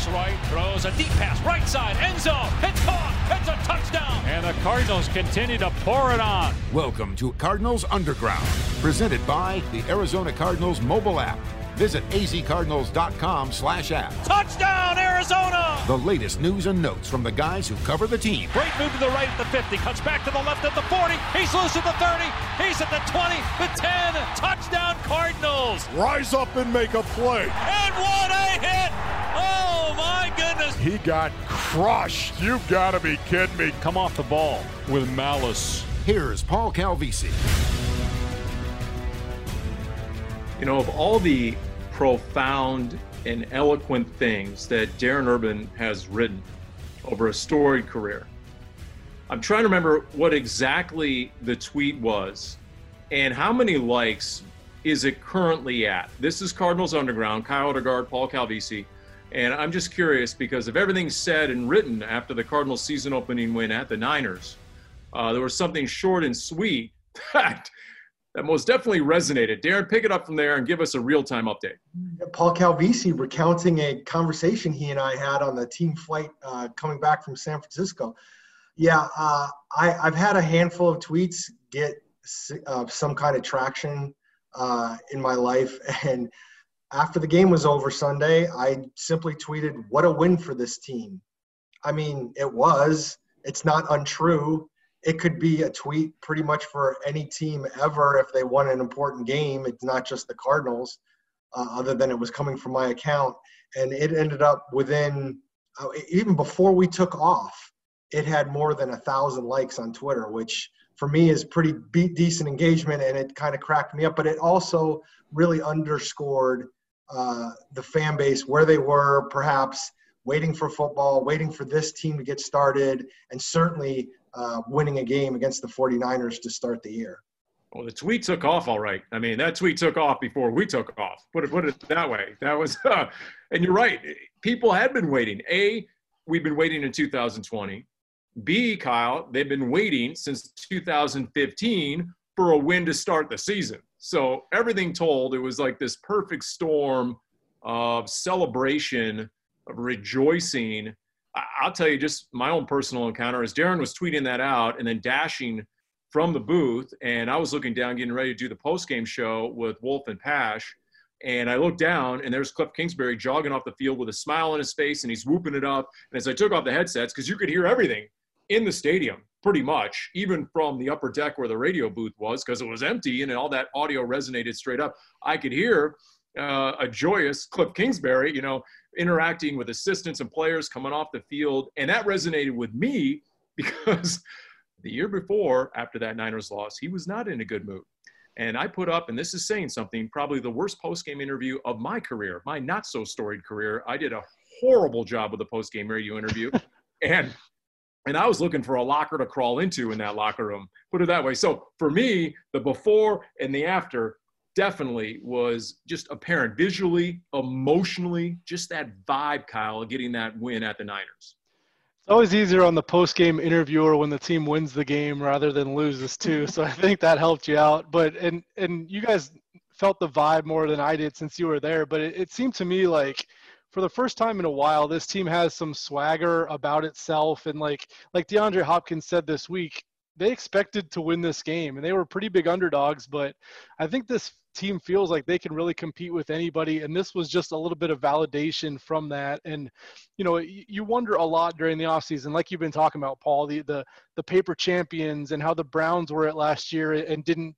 looks right, throws a deep pass, right side, end zone. It's caught. It's a touchdown. And the Cardinals continue to pour it on. Welcome to Cardinals Underground, presented by the Arizona Cardinals mobile app. Visit azcardinals.com slash app. Touchdown, Arizona! The latest news and notes from the guys who cover the team. Great move to the right at the 50, cuts back to the left at the 40. He's loose at the 30. He's at the 20, the 10. Touchdown, Cardinals! Rise up and make a play. And what a hit! My goodness! He got crushed. You've got to be kidding me. Come off the ball with malice. Here's Paul Calvisi. You know, of all the profound and eloquent things that Darren Urban has written over a storied career. I'm trying to remember what exactly the tweet was and how many likes is it currently at. This is Cardinals Underground, Kyle Odegard, Paul Calvisi. And I'm just curious because of everything said and written after the Cardinals season opening win at the Niners, uh, there was something short and sweet that that most definitely resonated. Darren, pick it up from there and give us a real time update. Paul Calvisi recounting a conversation he and I had on the team flight uh, coming back from San Francisco. Yeah, uh, I, have had a handful of tweets get uh, some kind of traction uh, in my life. And after the game was over Sunday, I simply tweeted, What a win for this team. I mean, it was. It's not untrue it could be a tweet pretty much for any team ever if they won an important game. It's not just the Cardinals, uh, other than it was coming from my account. And it ended up within, uh, even before we took off, it had more than a thousand likes on Twitter, which for me is pretty decent engagement. And it kind of cracked me up, but it also really underscored uh, the fan base where they were, perhaps waiting for football, waiting for this team to get started, and certainly uh, winning a game against the 49ers to start the year. Well, the tweet took off all right. I mean, that tweet took off before we took off. Put it, put it that way. That was, uh, and you're right. People had been waiting. A, we've been waiting in 2020. B, Kyle, they've been waiting since 2015 for a win to start the season. So everything told, it was like this perfect storm of celebration, of rejoicing I'll tell you just my own personal encounter as Darren was tweeting that out and then dashing from the booth. And I was looking down, getting ready to do the post game show with Wolf and Pasch. And I looked down, and there's Cliff Kingsbury jogging off the field with a smile on his face, and he's whooping it up. And as I took off the headsets, because you could hear everything in the stadium pretty much, even from the upper deck where the radio booth was, because it was empty and all that audio resonated straight up, I could hear uh, a joyous Cliff Kingsbury, you know, interacting with assistants and players coming off the field. And that resonated with me because the year before, after that Niners loss, he was not in a good mood. And I put up, and this is saying something, probably the worst post-game interview of my career, my not so storied career. I did a horrible job with the post-game radio interview. and and I was looking for a locker to crawl into in that locker room. Put it that way. So for me, the before and the after definitely was just apparent visually, emotionally, just that vibe, Kyle, getting that win at the Niners. It's always easier on the post game interviewer when the team wins the game rather than loses too. so I think that helped you out. But and and you guys felt the vibe more than I did since you were there. But it, it seemed to me like for the first time in a while, this team has some swagger about itself. And like like DeAndre Hopkins said this week, they expected to win this game and they were pretty big underdogs but i think this team feels like they can really compete with anybody and this was just a little bit of validation from that and you know you wonder a lot during the offseason like you've been talking about paul the the, the paper champions and how the browns were at last year and didn't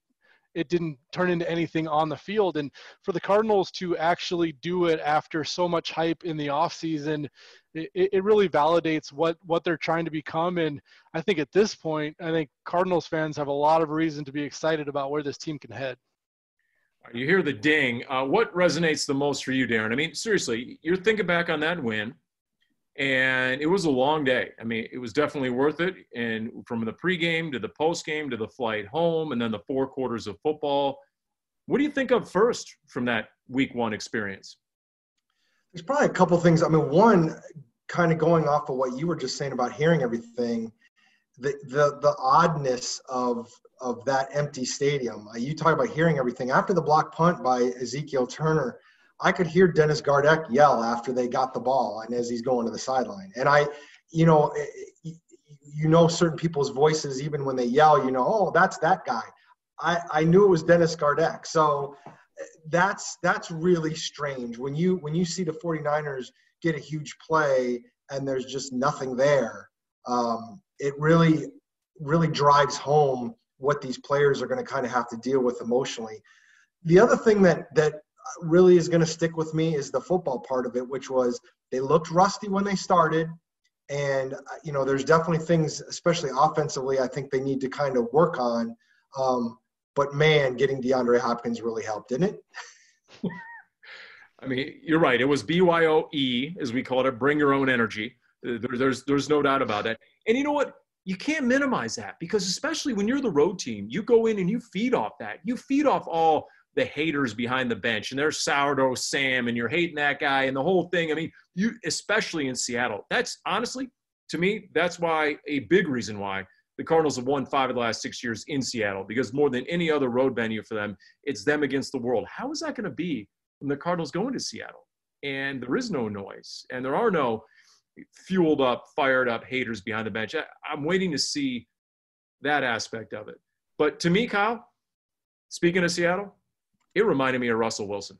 it didn't turn into anything on the field and for the cardinals to actually do it after so much hype in the offseason it, it really validates what what they're trying to become and i think at this point i think cardinals fans have a lot of reason to be excited about where this team can head you hear the ding. Uh, what resonates the most for you, Darren? I mean, seriously, you're thinking back on that win, and it was a long day. I mean, it was definitely worth it. And from the pregame to the postgame to the flight home, and then the four quarters of football. What do you think of first from that week one experience? There's probably a couple things. I mean, one, kind of going off of what you were just saying about hearing everything, the the the oddness of of that empty stadium. Uh, you talk about hearing everything after the block punt by Ezekiel Turner. I could hear Dennis Gardeck yell after they got the ball and as he's going to the sideline. And I, you know, eh, eh, you know certain people's voices even when they yell. You know, oh, that's that guy. I I knew it was Dennis Gardeck. So eh, that's that's really strange when you when you see the 49ers get a huge play and there's just nothing there. Um, it really really drives home what these players are going to kind of have to deal with emotionally. The other thing that that really is going to stick with me is the football part of it, which was they looked rusty when they started, and you know there's definitely things, especially offensively, I think they need to kind of work on. Um, but man, getting DeAndre Hopkins really helped, didn't it? I mean, you're right. It was BYOE, as we call it, bring your own energy. There, there's, there's no doubt about that. And you know what? You can't minimize that because, especially when you're the road team, you go in and you feed off that. You feed off all the haters behind the bench, and there's sourdough Sam, and you're hating that guy, and the whole thing. I mean, you, especially in Seattle, that's honestly, to me, that's why a big reason why the Cardinals have won five of the last six years in Seattle because more than any other road venue for them, it's them against the world. How is that going to be when the Cardinals go into Seattle and there is no noise and there are no fueled up, fired up haters behind the bench? I'm waiting to see that aspect of it. But to me, Kyle, speaking of Seattle, it reminded me of Russell Wilson.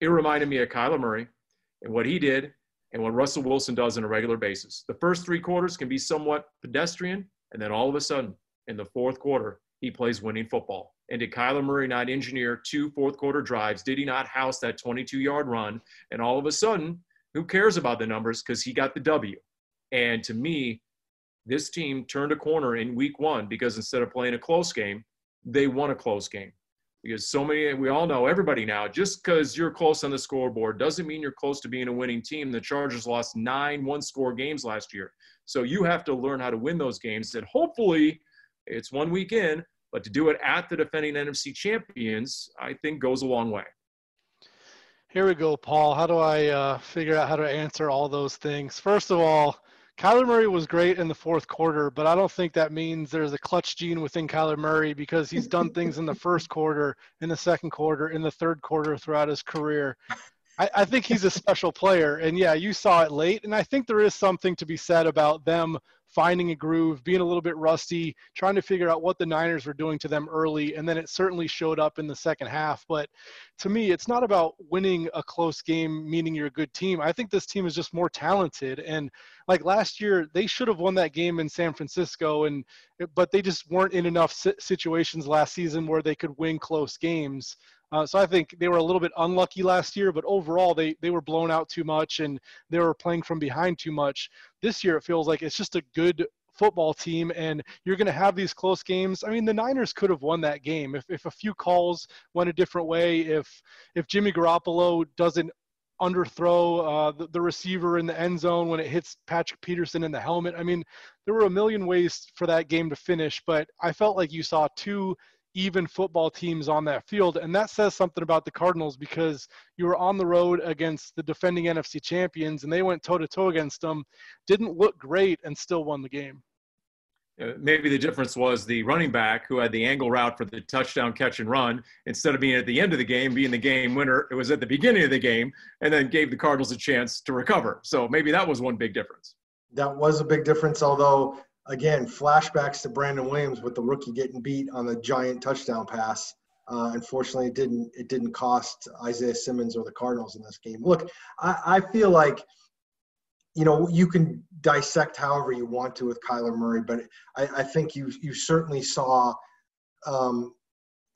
It reminded me of Kyler Murray and what he did and what Russell Wilson does on a regular basis. The first three quarters can be somewhat pedestrian, and then all of a sudden, in the fourth quarter, he plays winning football. And did Kyler Murray not engineer two fourth quarter drives? Did he not house that 22 yard run? And all of a sudden, who cares about the numbers because he got the W? And to me, this team turned a corner in week one because instead of playing a close game, they won a close game. Because so many, we all know, everybody now, just because you're close on the scoreboard doesn't mean you're close to being a winning team. The Chargers lost nine one score games last year. So you have to learn how to win those games. And hopefully, it's one week in, but to do it at the defending NFC champions, I think goes a long way. Here we go, Paul. How do I uh, figure out how to answer all those things? First of all, Kyler Murray was great in the fourth quarter, but I don't think that means there's a clutch gene within Kyler Murray because he's done things in the first quarter, in the second quarter, in the third quarter throughout his career. I, I think he's a special player. And yeah, you saw it late. And I think there is something to be said about them finding a groove, being a little bit rusty, trying to figure out what the Niners were doing to them early, and then it certainly showed up in the second half. But to me, it's not about winning a close game, meaning you're a good team. I think this team is just more talented. And like last year, they should have won that game in San Francisco, and but they just weren't in enough situations last season where they could win close games. Uh, so I think they were a little bit unlucky last year, but overall they they were blown out too much and they were playing from behind too much. This year it feels like it's just a good football team and you're going to have these close games. I mean, the Niners could have won that game if, if a few calls went a different way, if if Jimmy Garoppolo doesn't underthrow uh, the, the receiver in the end zone when it hits Patrick Peterson in the helmet. I mean, there were a million ways for that game to finish, but I felt like you saw two even football teams on that field. And that says something about the Cardinals because you were on the road against the defending NFC champions and they went toe to toe against them, didn't look great, and still won the game. Uh, maybe the difference was the running back who had the angle route for the touchdown catch and run instead of being at the end of the game, being the game winner. It was at the beginning of the game and then gave the Cardinals a chance to recover. So maybe that was one big difference. That was a big difference, although again, flashbacks to Brandon Williams with the rookie getting beat on the giant touchdown pass. Uh, unfortunately, it didn't it didn't cost Isaiah Simmons or the Cardinals in this game. Look, I, I feel like you know you can dissect however you want to with Kyler Murray, but I, I think you you certainly saw, um,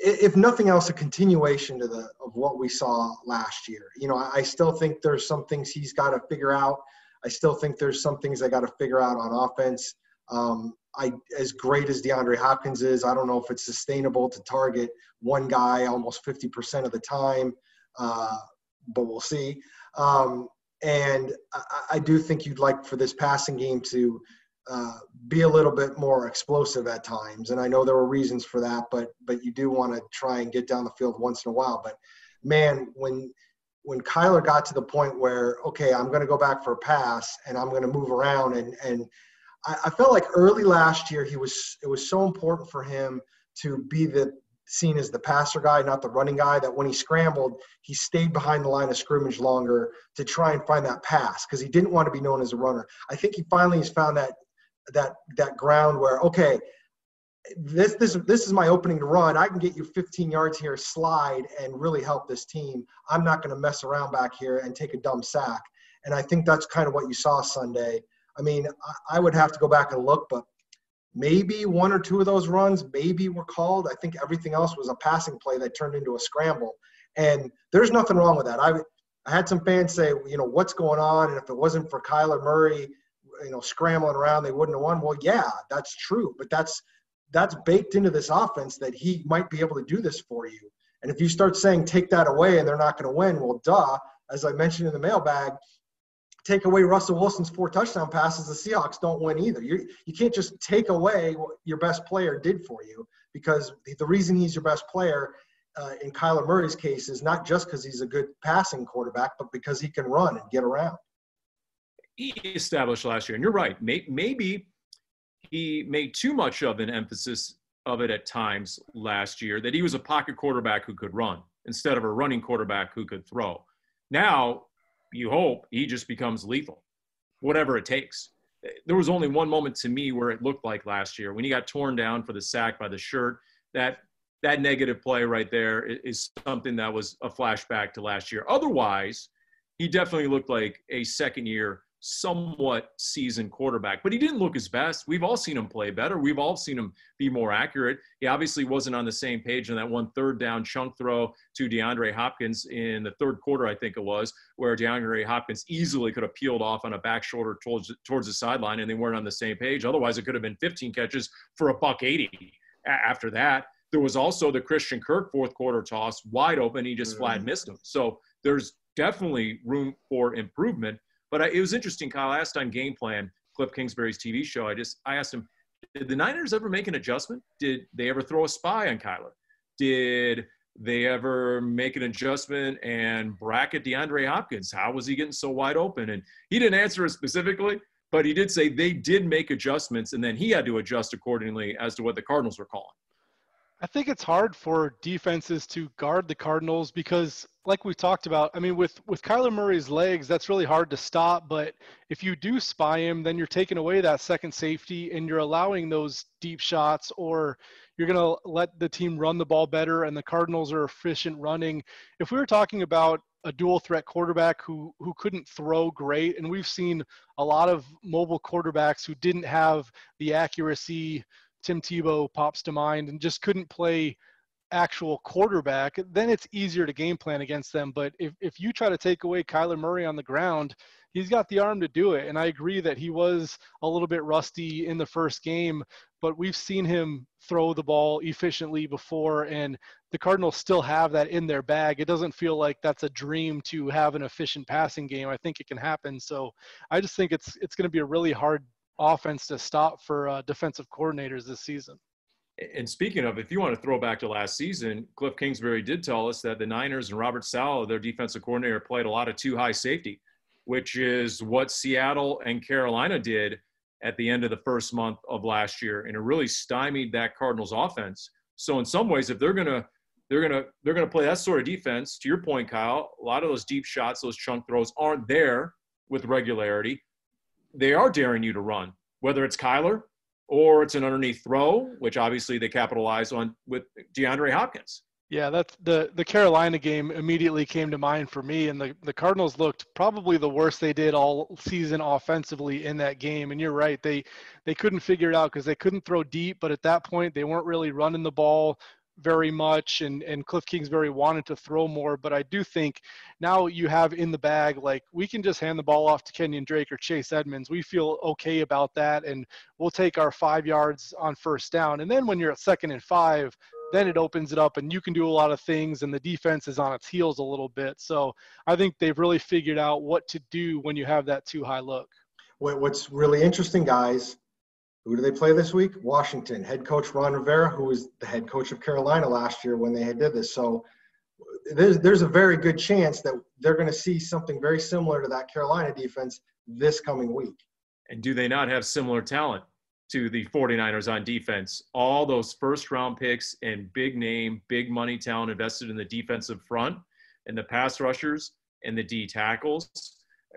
if nothing else, a continuation to the of what we saw last year. You know, I, I still think there's some things he's got to figure out. I still think there's some things I got to figure out on offense. Um, I, as great as DeAndre Hopkins is, I don't know if it's sustainable to target one guy almost 50% of the time, uh, but we'll see. Um, and I, I, do think you'd like for this passing game to uh, be a little bit more explosive at times. And I know there were reasons for that, but but you do want to try and get down the field once in a while. But man, when when Kyler got to the point where okay, I'm going to go back for a pass and I'm going to move around and and I, I felt like early last year he was it was so important for him to be the seen as the passer guy, not the running guy, that when he scrambled, he stayed behind the line of scrimmage longer to try and find that pass because he didn't want to be known as a runner. I think he finally has found that that that ground where okay, this this this is my opening to run. I can get you 15 yards here, slide, and really help this team. I'm not going to mess around back here and take a dumb sack. And I think that's kind of what you saw Sunday. I mean, I, I would have to go back and look, but maybe one or two of those runs maybe were called. I think everything else was a passing play that turned into a scramble. And there's nothing wrong with that. I I had some fans say, you know, what's going on? And if it wasn't for Kyler Murray, you know, scrambling around, they wouldn't have won. Well, yeah, that's true. But that's that's baked into this offense that he might be able to do this for you. And if you start saying take that away and they're not going to win, well, duh. As I mentioned in the mailbag, take away Russell Wilson's four touchdown passes, the Seahawks don't win either. You you can't just take away what your best player did for you because the reason he's your best player uh, in Kyler Murray's case is not just because he's a good passing quarterback, but because he can run and get around. He established last year, and you're right. Maybe he made too much of an emphasis of it at times last year that he was a pocket quarterback who could run instead of a running quarterback who could throw. Now, you hope he just becomes lethal, whatever it takes. There was only one moment to me where it looked like last year when he got torn down for the sack by the shirt. That that negative play right there is something that was a flashback to last year. Otherwise, he definitely looked like a second year somewhat seasoned quarterback, but he didn't look his best. We've all seen him play better. We've all seen him be more accurate. He obviously wasn't on the same page in that one third down chunk throw to DeAndre Hopkins in the third quarter, I think it was, where DeAndre Hopkins easily could have peeled off on a back shoulder towards towards the sideline, and they weren't on the same page. Otherwise, it could have been 15 catches for a buck 80. After that, there was also the Christian Kirk fourth quarter toss wide open. He just flat missed him. So there's definitely room for improvement. But I, it was interesting, Kyle. I asked on Game Plan, Cliff Kingsbury's TV show. I just I asked him, did the Niners ever make an adjustment? Did they ever throw a spy on Kyler? Did they ever make an adjustment and bracket DeAndre Hopkins? How was he getting so wide open? And he didn't answer it specifically, but he did say they did make adjustments, and then he had to adjust accordingly as to what the Cardinals were calling. I think it's hard for defenses to guard the Cardinals because, like we talked about, I mean, with with Kyler Murray's legs, that's really hard to stop. But if you do spy him, then you're taking away that second safety and you're allowing those deep shots, or you're going to let the team run the ball better. And the Cardinals are efficient running. If we were talking about a dual threat quarterback who who couldn't throw great, and we've seen a lot of mobile quarterbacks who didn't have the accuracy Tim Tebow pops to mind and just couldn't play actual quarterback, then it's easier to game plan against them. But if, if you try to take away Kyler Murray on the ground, he's got the arm to do it. And I agree that he was a little bit rusty in the first game, but we've seen him throw the ball efficiently before, and the Cardinals still have that in their bag. It doesn't feel like that's a dream to have an efficient passing game. I think it can happen. So I just think it's it's going to be a really hard offense to stop for uh, defensive coordinators this season. And speaking of, if you want to throw back to last season, Cliff Kingsbury did tell us that the Niners and Robert Saleh, their defensive coordinator, played a lot of two high safety, which is what Seattle and Carolina did at the end of the first month of last year, and it really stymied that Cardinals offense. So in some ways, if they're gonna they're gonna they're gonna play that sort of defense, to your point, Kyle, a lot of those deep shots, those chunk throws aren't there with regularity they are daring you to run, whether it's Kyler or it's an underneath throw, which obviously they capitalize on with DeAndre Hopkins. Yeah, that's the the Carolina game immediately came to mind for me, and the the Cardinals looked probably the worst they did all season offensively in that game. And you're right, they they couldn't figure it out because they couldn't throw deep, but at that point they weren't really running the ball very much and and Cliff Kingsbury wanted to throw more but I do think now you have in the bag like we can just hand the ball off to Kenyon Drake or Chase Edmonds. We feel okay about that and we'll take our 5 yards on first down. And then when you're at second and 5 then it opens it up and you can do a lot of things and the defense is on its heels a little bit. So I think they've really figured out what to do when you have that two high look. What's really interesting guys who do they play this week? Washington. Head coach Ron Rivera, who was the head coach of Carolina last year when they did this. So there's there's a very good chance that they're going to see something very similar to that Carolina defense this coming week. And do they not have similar talent to the 49ers on defense. All those first round picks and big name, big money talent invested in the defensive front and the pass rushers and the D tackles.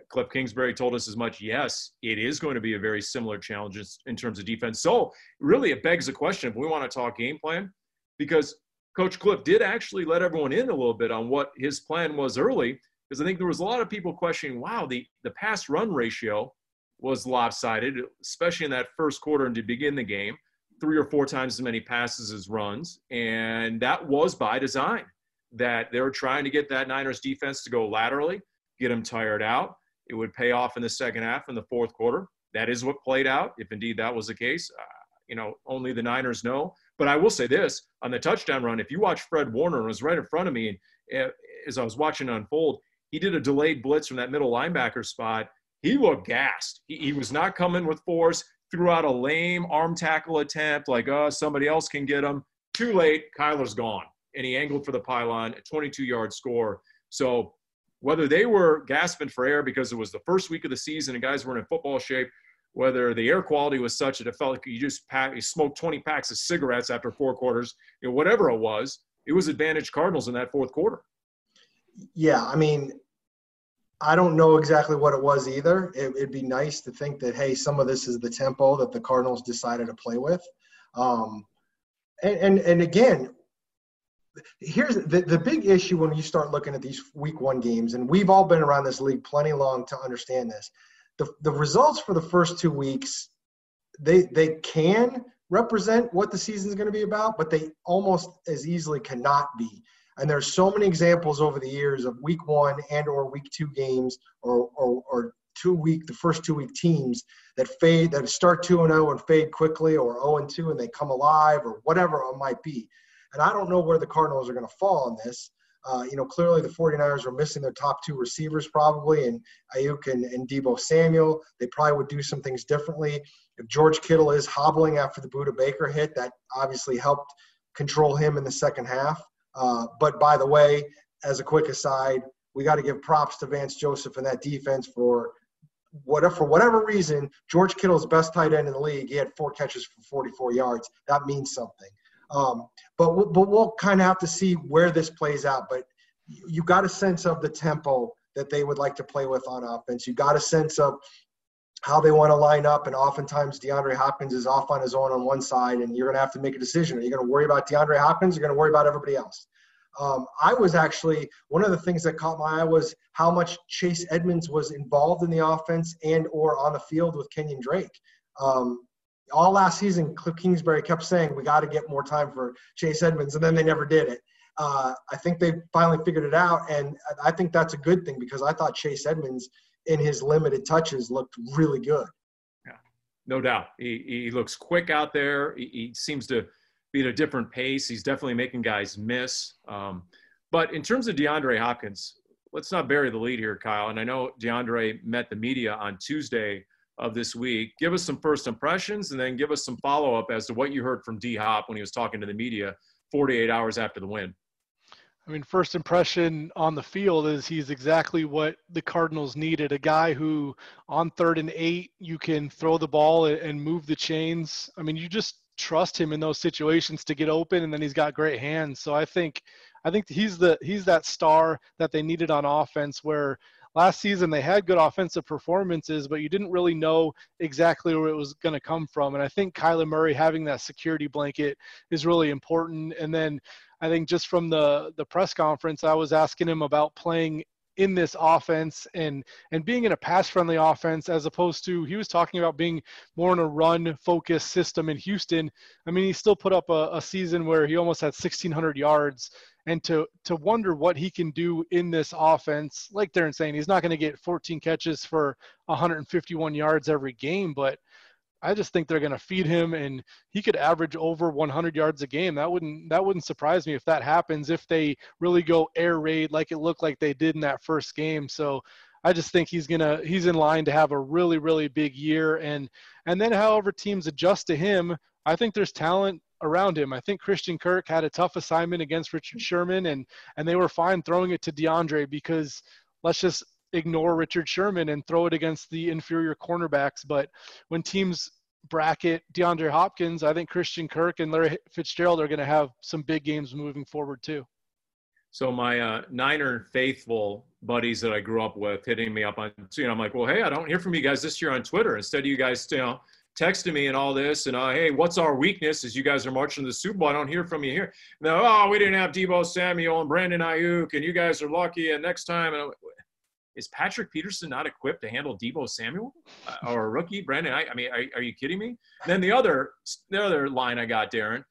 Cliff Kingsbury told us as much. Yes, it is going to be a very similar challenge in terms of defense. So, really, it begs the question if we want to talk game plan, because Coach Cliff did actually let everyone in a little bit on what his plan was early, because I think there was a lot of people questioning, wow, the, the pass run ratio was lopsided, especially in that first quarter and to begin the game. Three or four times as many passes as runs. And that was by design that they were trying to get that Niners defense to go laterally, get them tired out. It would pay off in the second half in the fourth quarter. That is what played out, if indeed that was the case. Uh, you know, only the Niners know. But I will say this on the touchdown run, if you watch Fred Warner, it was right in front of me, and eh, as I was watching unfold, he did a delayed blitz from that middle linebacker spot he looked gassed. He, he was not coming with force, threw out a lame arm tackle attempt, like, oh, somebody else can get him. Too late, Kyler's gone. And he angled for the pylon, a 22 yard score. So whether they were gasping for air because it was the first week of the season and guys weren't in football shape, whether the air quality was such that it felt like you just pack, you smoked 20 packs of cigarettes after four quarters, you know, whatever it was, it was advantage Cardinals in that fourth quarter. Yeah, I mean, I don't know exactly what it was either. It, would be nice to think that hey, some of this is the tempo that the Cardinals decided to play with. Um, and, and and again, here's the, the big issue when you start looking at these week one games, and we've all been around this league plenty long to understand this. The the results for the first two weeks, they they can represent what the season is going to be about, but they almost as easily cannot be and there's so many examples over the years of week one and or week two games or, or, or two week, the first two week teams that fade, that start 2 and 0 and fade quickly or 0 and 2 and they come alive or whatever it might be. And I don't know where the Cardinals are going to fall on this. Uh, you know, clearly the 49ers are missing their top two receivers probably, and Aiyuk and, and Deebo Samuel. They probably would do some things differently. If George Kittle is hobbling after the Budda Baker hit, that obviously helped control him in the second half. Uh, but by the way, as a quick aside, we got to give props to Vance Joseph and that defense for whatever for whatever reason. George Kittle's best tight end in the league. He had four catches for 44 yards. That means something. Um, but we'll, but we'll kind of have to see where this plays out. But you got a sense of the tempo that they would like to play with on offense. You got a sense of how they want to line up. And oftentimes DeAndre Hopkins is off on his own on one side, and you're going to have to make a decision. Are you going to worry about DeAndre Hopkins? You're you going to worry about everybody else. Um, I was actually one of the things that caught my eye was how much Chase Edmonds was involved in the offense and or on the field with Kenyon Drake. Um, all last season, Cliff Kingsbury kept saying we got to get more time for Chase Edmonds, and then they never did it. Uh, I think they finally figured it out, and I think that's a good thing because I thought Chase Edmonds in his limited touches looked really good. Yeah, no doubt. He, he looks quick out there. He, he seems to be at a different pace. He's definitely making guys miss. Um, but in terms of DeAndre Hopkins, let's not bury the lead here, Kyle. And I know DeAndre met the media on Tuesday of this week. Give us some first impressions and then give us some follow up as to what you heard from D Hop when he was talking to the media 48 hours after the win. I mean, first impression on the field is he's exactly what the Cardinals needed a guy who, on third and eight, you can throw the ball and move the chains. I mean, you just trust him in those situations to get open, and then he's got great hands. So I think, I think he's the he's that star that they needed on offense. Where last season they had good offensive performances, but you didn't really know exactly where it was going to come from. And I think Kyler Murray having that security blanket is really important. And then I think just from the the press conference, I was asking him about playing in this offense and and being in a pass friendly offense as opposed to he was talking about being more in a run focused system in Houston. I mean, he still put up a, a season where he almost had 1600 yards and to to wonder what he can do in this offense. Like Darren saying, he's not going to get 14 catches for 151 yards every game, but I just think they're going to feed him, and he could average over 100 yards a game. That wouldn't that wouldn't surprise me if that happens. If they really go air raid like it looked like they did in that first game. So I just think he's gonna he's in line to have a really really big year, and and then however teams adjust to him, I think there's talent around him. I think Christian Kirk had a tough assignment against Richard Sherman, and and they were fine throwing it to DeAndre because let's just ignore Richard Sherman and throw it against the inferior cornerbacks. But when teams bracket DeAndre Hopkins, I think Christian Kirk and Larry Fitzgerald are going to have some big games moving forward too. So my uh, Niner faithful buddies that I grew up with hitting me up on, you know, I'm like, well, hey, I don't hear from you guys this year on Twitter. Instead of you guys, you know, texting me and all this, and uh, hey, what's our weakness? As you guys are marching to the Super Bowl, I don't hear from you here. No, oh, we didn't have Deebo Samuel and Brandon Aiyuk, and you guys are lucky. And next time, and is Patrick Peterson not equipped to handle Deebo Samuel uh, or a rookie Brandon? I, I mean, are, are, you kidding me? Then the other the other line I got, Darren,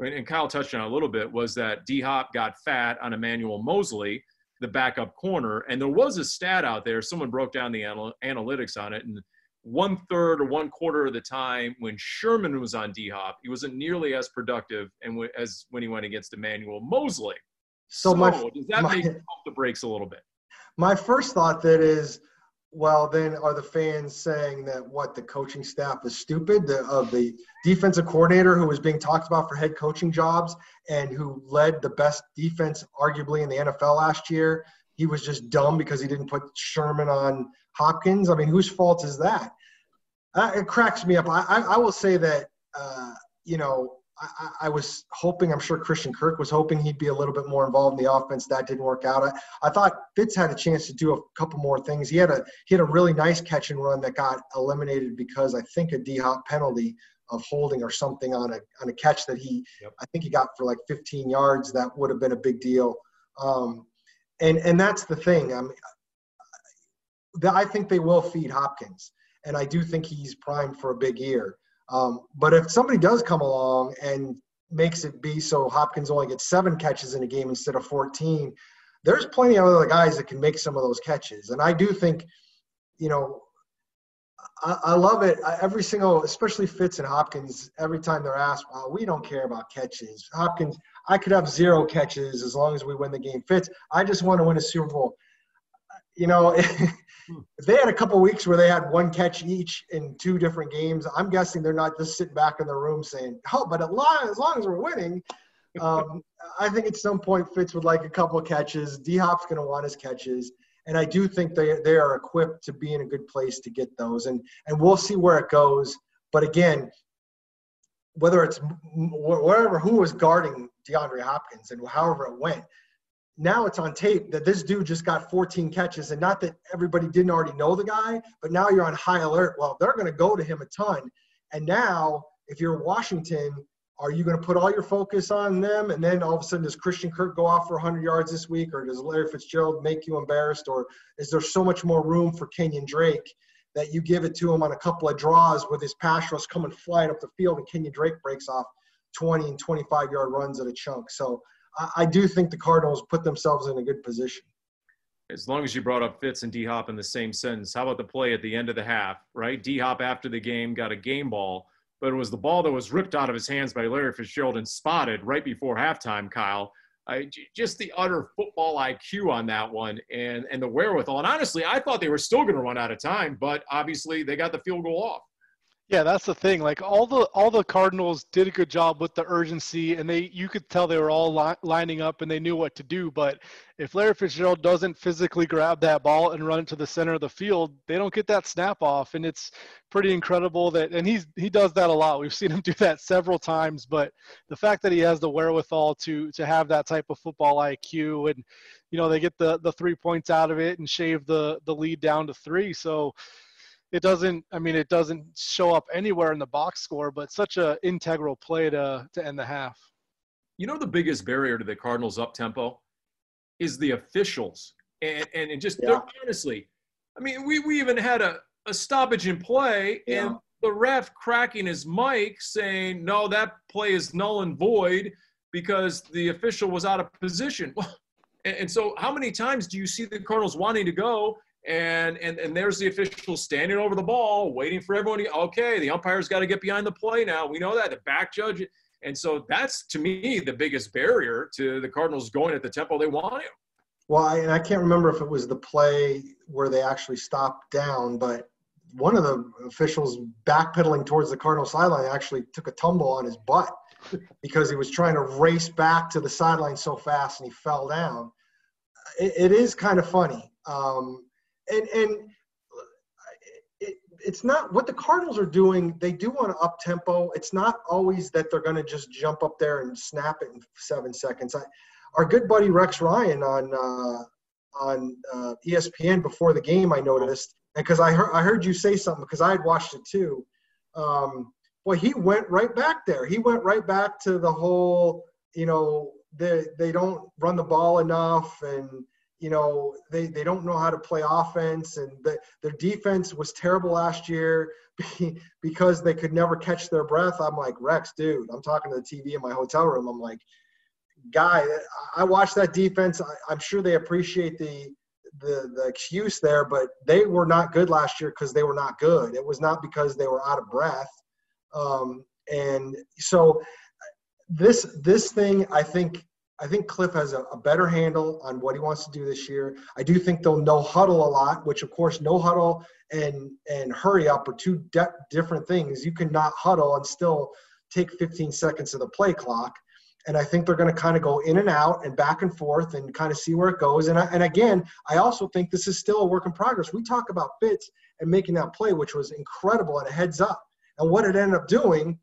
and Kyle touched on a little bit, was that D Hop got fat on Emmanuel Moseley, the backup corner, and there was a stat out there. Someone broke down the anal- analytics on it, and one third or one quarter of the time when Sherman was on D Hop, he wasn't nearly as productive and w- as when he went against Emmanuel Moseley. So, so my, does that my, make the brakes a little bit? My first thought that is, well, then are the fans saying that what the coaching staff is stupid? The, of the defensive coordinator who was being talked about for head coaching jobs and who led the best defense arguably in the NFL last year, he was just dumb because he didn't put Sherman on Hopkins. I mean, whose fault is that? Uh, it cracks me up. I, I, I will say that, uh, you know, I, I, was hoping, I'm sure Christian Kirk was hoping he'd be a little bit more involved in the offense. That didn't work out. I, I thought Fitz had a chance to do a couple more things. He had a he had a really nice catch and run that got eliminated because I think a D hop penalty of holding or something on a on a catch that he yep. I think he got for like 15 yards. That would have been a big deal. Um, and and that's the thing. I mean, I think they will feed Hopkins, and I do think he's primed for a big year. Um, but if somebody does come along and makes it be so Hopkins only gets seven catches in a game instead of 14, there's plenty of other guys that can make some of those catches. And I do think, you know, I, I love it. I, every single, especially Fitz and Hopkins, every time they're asked, well, we don't care about catches. Hopkins, I could have zero catches as long as we win the game. Fitz, I just want to win a Super Bowl. You know, if they had a couple weeks where they had one catch each in two different games, I'm guessing they're not just sitting back in the room saying, "Oh, but as long as, long as we're winning." Um, I think at some point Fitz would like a couple of catches. D Hop's going to want his catches, and I do think they they are equipped to be in a good place to get those, and and we'll see where it goes. But again, whether it's wherever who was guarding DeAndre Hopkins and however it went, now it's on tape that this dude just got 14 catches and not that everybody didn't already know the guy but now you're on high alert. Well they're going to go to him a ton. And now if you're washington are you going to put all your focus on them? And then all of a sudden does christian kirk go off for 100 yards this week or does larry fitzgerald make you embarrassed or is there so much more room for kenyon drake that you give it to him on a couple of draws with his pass rush coming flying up the field and kenyon drake breaks off 20 and 25 yard runs at a chunk? So I, do think the Cardinals put themselves in a good position. As long as you brought up Fitz and D Hop in the same sentence, how about the play at the end of the half, right? D Hop after the game got a game ball, but it was the ball that was ripped out of his hands by Larry Fitzgerald and spotted right before halftime, Kyle. I, just the utter football IQ on that one and, and the wherewithal. And honestly, I thought they were still going to run out of time, but obviously they got the field goal off. Yeah, that's the thing. Like all the all the Cardinals did a good job with the urgency, and they you could tell they were all li- lining up and they knew what to do. But if Larry Fitzgerald doesn't physically grab that ball and run it to the center of the field, they don't get that snap off, and it's pretty incredible that. And he's he does that a lot. We've seen him do that several times. But the fact that he has the wherewithal to to have that type of football IQ, and you know they get the the three points out of it and shave the the lead down to three. So it doesn't i mean it doesn't show up anywhere in the box score but such a integral play to to end the half you know the biggest barrier to the cardinals up tempo is the officials and and, and just yeah. honestly i mean we, we even had a, a stoppage in play yeah. and the ref cracking his mic saying no that play is null and void because the official was out of position and, and so how many times do you see the cardinals wanting to go and and and there's the official standing over the ball, waiting for everyone. To, okay, the umpire's got to get behind the play now. We know that the back judge, and so that's to me the biggest barrier to the Cardinals going at the tempo they want to. Well, I, and I can't remember if it was the play where they actually stopped down, but one of the officials backpedaling towards the Cardinal sideline actually took a tumble on his butt because he was trying to race back to the sideline so fast and he fell down. it, it is kind of funny. Um, and and it, it's not what the Cardinals are doing. They do want to up tempo. It's not always that they're going to just jump up there and snap it in seven seconds. I, our good buddy Rex Ryan on uh, on uh, ESPN before the game, I noticed, and because I heard I heard you say something because I had watched it too. Um, well, he went right back there. He went right back to the whole, you know, they they don't run the ball enough and you know they, they don't know how to play offense and the, their defense was terrible last year because they could never catch their breath. I'm like rex dude i'm talking to the tv in my hotel room. I'm like guy i watched that defense. I, am sure they appreciate the, the the excuse there but they were not good last year because they were not good. It was not because they were out of breath. Um, and so this this thing i think I think Cliff has a, a, better handle on what he wants to do this year. I do think they'll no huddle a lot, which of course no huddle and and hurry up are two de- different things. You cannot huddle and still take 15 seconds of the play clock. And I think they're going to kind of go in and out and back and forth and kind of see where it goes. And I, and again, I also think this is still a work in progress. We talk about Fitz and making that play, which was incredible and a heads up. And what it ended up doing,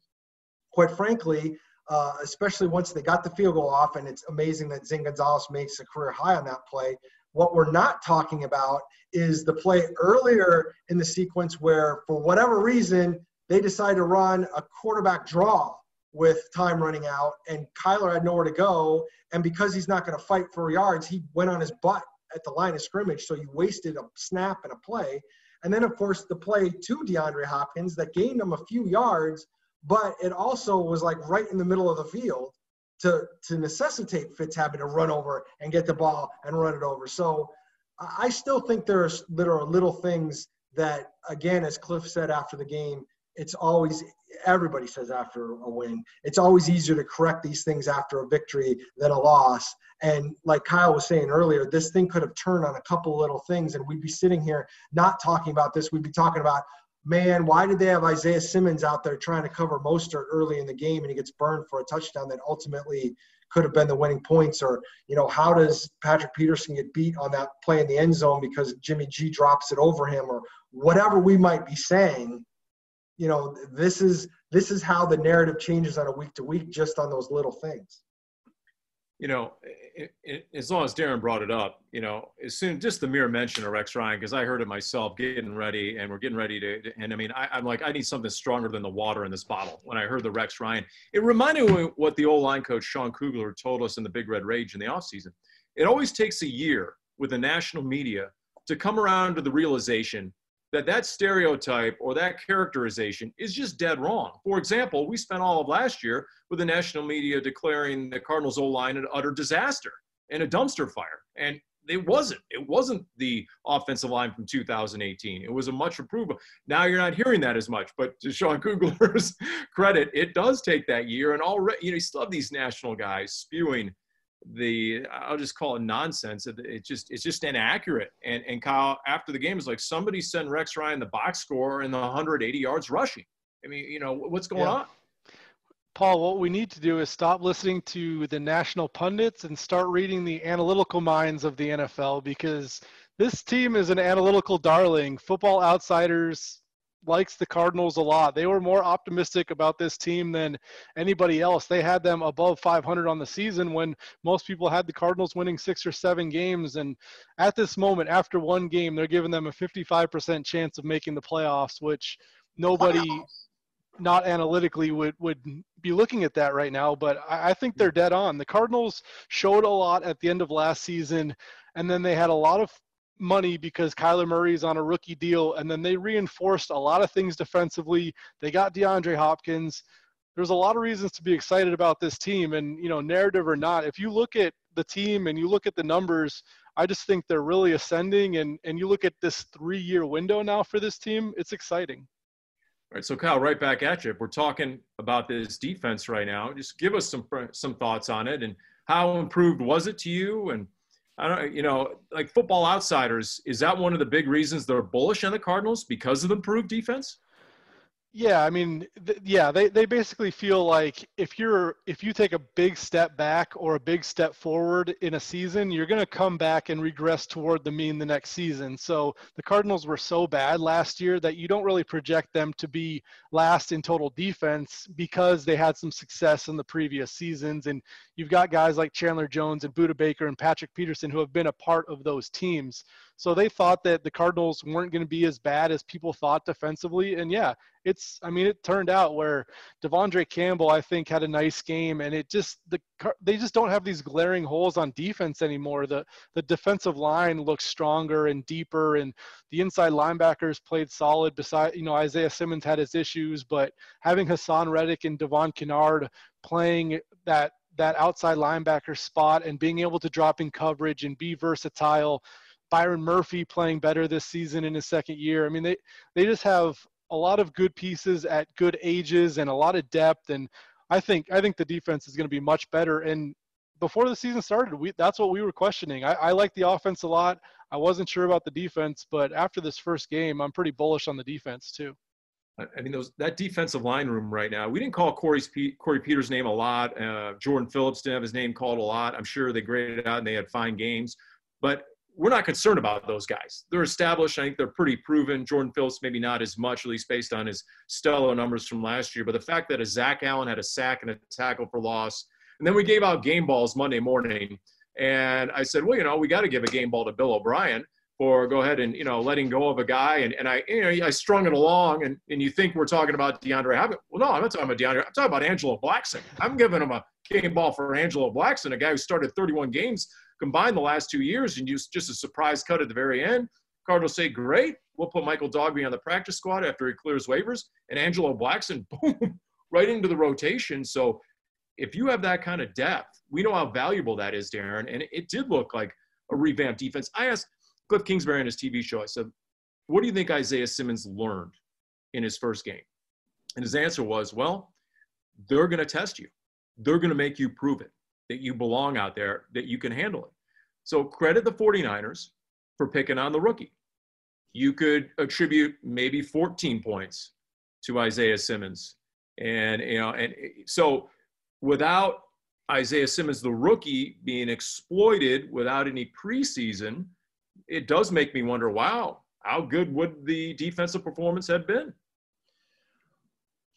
quite frankly, uh, especially once they got the field goal off. And it's amazing that Zane Gonzalez makes a career high on that play. What we're not talking about is the play earlier in the sequence where, for whatever reason, they decide to run a quarterback draw with time running out, and Kyler had nowhere to go. And because he's not going to fight for yards, he went on his butt at the line of scrimmage. So you wasted a snap and a play. And then, of course, the play to DeAndre Hopkins that gained him a few yards but it also was like right in the middle of the field to to necessitate Fitz having to run over and get the ball and run it over. So I still think there's there are little things that again, as Cliff said after the game, it's always everybody says after a win, it's always easier to correct these things after a victory than a loss. And like Kyle was saying earlier, this thing could have turned on a couple little things, and we'd be sitting here not talking about this. We'd be talking about, man, why did they have Isaiah Simmons out there trying to cover Mostert early in the game and he gets burned for a touchdown that ultimately could have been the winning points? Or, you know, how does Patrick Peterson get beat on that play in the end zone because Jimmy G drops it over him or whatever we might be saying? You know, this is this is how the narrative changes on a week to week just on those little things you know, it, it, as long as Darren brought it up, you know, as soon as just the mere mention of Rex Ryan, because I heard it myself getting ready, and we're getting ready to, and I mean, I, am like, I need something stronger than the water in this bottle. When I heard the Rex Ryan, it reminded me what the old line coach Sean Kugler told us in the Big Red Rage in the offseason. It always takes a year with the national media to come around to the realization that that stereotype or that characterization is just dead wrong. For example, we spent all of last year with the national media declaring the Cardinals O line an utter disaster and a dumpster fire. And it wasn't. It wasn't the offensive line from 2018. It was a much improved. Now you're not hearing that as much, but to Sean Kugler's credit, it does take that year. And already, you know, you still have these national guys spewing the I'll just call it nonsense. It, it, just it's just inaccurate. And and Kyle after the game is like somebody sent Rex Ryan the box score and the 180 yards rushing. I mean, you know what's going yeah. on? Paul, what we need to do is stop listening to the national pundits and start reading the analytical minds of the NFL because this team is an analytical darling. Football Outsiders likes the Cardinals a lot. They were more optimistic about this team than anybody else. They had them above 500 on the season when most people had the Cardinals winning six or seven games. And at this moment, after one game, they're giving them a 55% chance of making the playoffs, which nobody. Not analytically would would be looking at that right now, but I, I think they're dead on. The Cardinals showed a lot at the end of last season, and then they had a lot of money because Kyler Murray is on a rookie deal, and then they reinforced a lot of things defensively. They got DeAndre Hopkins. There's a lot of reasons to be excited about this team, and you know, narrative or not, if you look at the team and you look at the numbers, I just think they're really ascending. And and you look at this three-year window now for this team, it's exciting. All right, so Kyle, right back at you. If we're talking about this defense right now, just give us some some thoughts on it and how improved was it to you, and I don't, you know, like football outsiders, is that one of the big reasons they're bullish on the Cardinals because of the improved defense? Yeah, I mean, th- yeah, they, they basically feel like if you're if you take a big step back or a big step forward in a season, you're going to come back and regress toward the mean the next season. So the Cardinals were so bad last year that you don't really project them to be last in total defense because they had some success in the previous seasons, and you've got guys like Chandler Jones and Budda Baker and Patrick Peterson who have been a part of those teams. So they thought that the Cardinals weren't going to be as bad as people thought defensively. And yeah, it's, I mean, it turned out where De'Vondre Campbell, I think, had a nice game. And it just, the they just don't have these glaring holes on defense anymore. The, the defensive line looks stronger and deeper, and the inside linebackers played solid. Beside, you know, Isaiah Simmons had his issues, but having Haason Reddick and Devon Kennard playing that that outside linebacker spot and being able to drop in coverage and be versatile Byron Murphy playing better this season in his second year. I mean, they they just have a lot of good pieces at good ages and a lot of depth. And I think I think the defense is going to be much better. And before the season started, we that's what we were questioning. I, I like the offense a lot. I wasn't sure about the defense, but after this first game, I'm pretty bullish on the defense too. I mean, those that defensive line room right now. We didn't call Corey's Corey Peters' name a lot. Uh, Jordan Phillips didn't have his name called a lot. I'm sure they graded out and they had fine games, but we're not concerned about those guys. They're established. I think they're pretty proven. Jordan Phillips, maybe not as much, at least based on his stellar numbers from last year. But the fact that a Zach Allen had a sack and a tackle for loss, and then we gave out game balls Monday morning. And I said, well, you know, we got to give a game ball to Bill O'Brien for go ahead and, you know, letting go of a guy. And, and I, you know, I strung it along. And, and you think we're talking about DeAndre. Well, no, I'm not talking about DeAndre. I'm talking about Angelo Blackson. I'm giving him a game ball for Angelo Blackson, a guy who started 31 games combined the last two years and use just a surprise cut at the very end. Cardinals say, great, we'll put Michael Dogbe on the practice squad after he clears waivers, and Angelo Blackson, boom, right into the rotation. So if you have that kind of depth, we know how valuable that is, Darren. And it did look like a revamped defense. I asked Cliff Kingsbury on his TV show, I said, what do you think Isaiah Simmons learned in his first game? And his answer was, well, they're going to test you. They're going to make you prove it that you belong out there, that you can handle it. So credit the 49ers for picking on the rookie. You could attribute maybe 14 points to Isaiah Simmons. And you know, and so without Isaiah Simmons, the rookie, being exploited without any preseason, it does make me wonder, wow, how good would the defensive performance have been?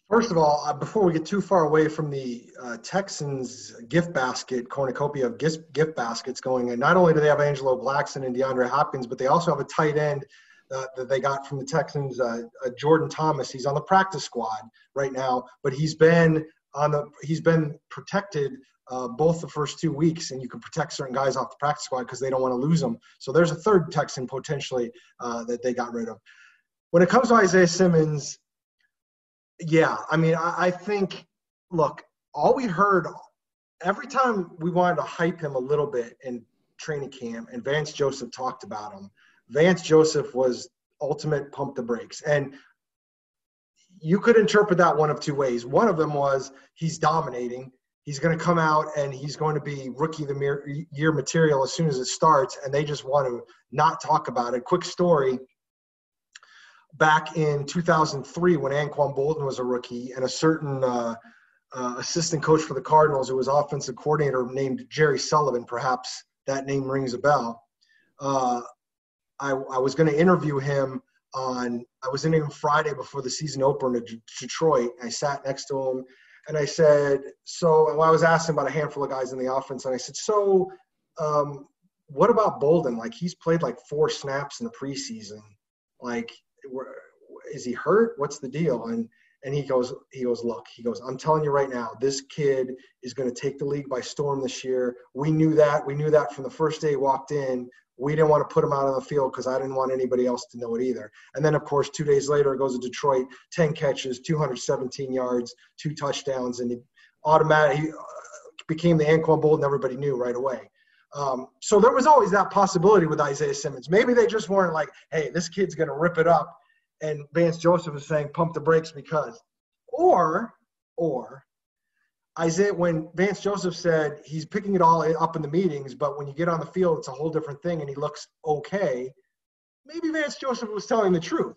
First of all, uh, before we get too far away from the uh, Texans gift basket cornucopia of gift, gift baskets going in, not only do they have Angelo Blackson and DeAndre Hopkins, but they also have a tight end uh, that they got from the Texans, uh, uh, Jordan Thomas. He's on the practice squad right now, but he's been on the he's been protected uh, both the first two weeks, and you can protect certain guys off the practice squad because they don't want to lose them. So there's a third Texan potentially that they got rid of. When it comes to Isaiah Simmons, yeah, I mean, I, I think, look, all we heard every time we wanted to hype him a little bit in training camp, and Vance Joseph talked about him. Vance Joseph was ultimate pump the brakes, and you could interpret that one of two ways. One of them was he's dominating. He's going to come out and he's going to be rookie of the year material as soon as it starts, and they just want to not talk about it. Quick story back in 2003 when Anquan Boldin was a rookie and a certain uh, uh, assistant coach for the Cardinals who was offensive coordinator named Jerry Sullivan, perhaps that name rings a bell. Uh, I, I, was going to interview him on, I was in interviewing Friday before the season opener in Detroit. I sat next to him and I said, so well, I was asking about a handful of guys in the offense and I said, so um, what about Boldin? Like he's played like four snaps in the preseason. Like is he hurt? What's the deal? And and he goes, he goes, look, he goes, I'm telling you right now, this kid is going to take the league by storm this year. We knew that. We knew that from the first day he walked in. We didn't want to put him out on the field because I didn't want anybody else to know it either. And then, of course, two days later, it goes to Detroit, 10 catches, 217 yards, two touchdowns, and he automatically uh, became the Anquan Boldin everybody knew right away. Um, so there was always that possibility with Isaiah Simmons. Maybe they just weren't like, hey, this kid's going to rip it up. And Vance Joseph is saying, pump the brakes because. Or, or, Isaiah, when Vance Joseph said he's picking it all up in the meetings, but when you get on the field, it's a whole different thing and he looks okay, maybe Vance Joseph was telling the truth.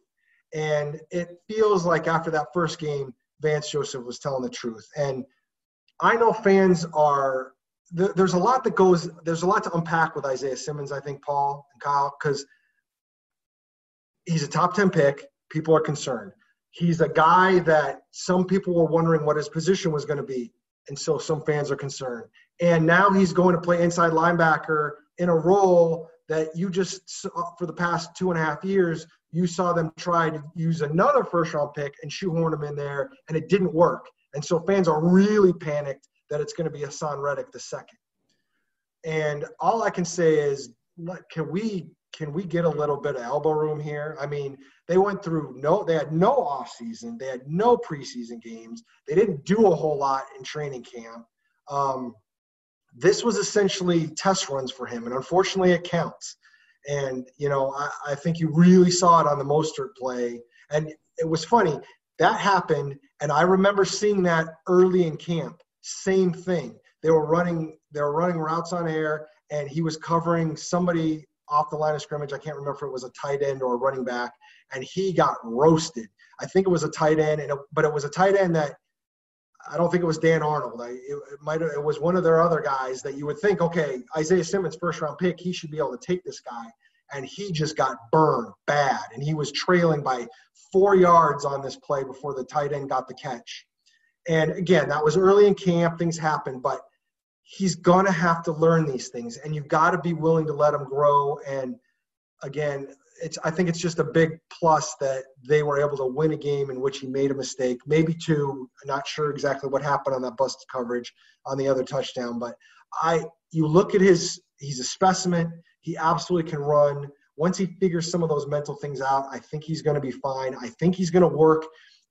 And it feels like after that first game, Vance Joseph was telling the truth. And I know fans are there's a lot that goes there's a lot to unpack with Isaiah Simmons, I think, Paul and Kyle, because he's a top 10 pick. People are concerned. He's a guy that some people were wondering what his position was going to be. And so some fans are concerned. And now he's going to play inside linebacker in a role that you just, saw for the past two and a half years, you saw them try to use another first round pick and shoehorn him in there, and it didn't work. And so fans are really panicked that it's going to be Haason Reddick the second. And all I can say is, can we can we get a little bit of elbow room here? I mean, they went through no, they had no off season, they had no preseason games, they didn't do a whole lot in training camp. Um, this was essentially test runs for him, and unfortunately, it counts. And you know, I, I think you really saw it on the Mostert play, and it was funny that happened, and I remember seeing that early in camp. Same thing. They were running, they were running routes on air, and he was covering somebody off the line of scrimmage. I can't remember if it was a tight end or a running back, and he got roasted. I think it was a tight end, and it, but it was a tight end that I don't think it was Dan Arnold. I, it, it might it was one of their other guys that you would think, okay, Isaiah Simmons first round pick, he should be able to take this guy, and he just got burned bad, and he was trailing by four yards on this play before the tight end got the catch. And again, that was early in camp. Things happened, but he's going to have to learn these things and you've got to be willing to let him grow. And again it's i think it's just a big plus that they were able to win a game in which he made a mistake maybe two not sure exactly what happened on that bust coverage on the other touchdown but i you look at his he's a specimen. He absolutely can run. Once he figures some of those mental things out i think he's going to be fine. I think he's going to work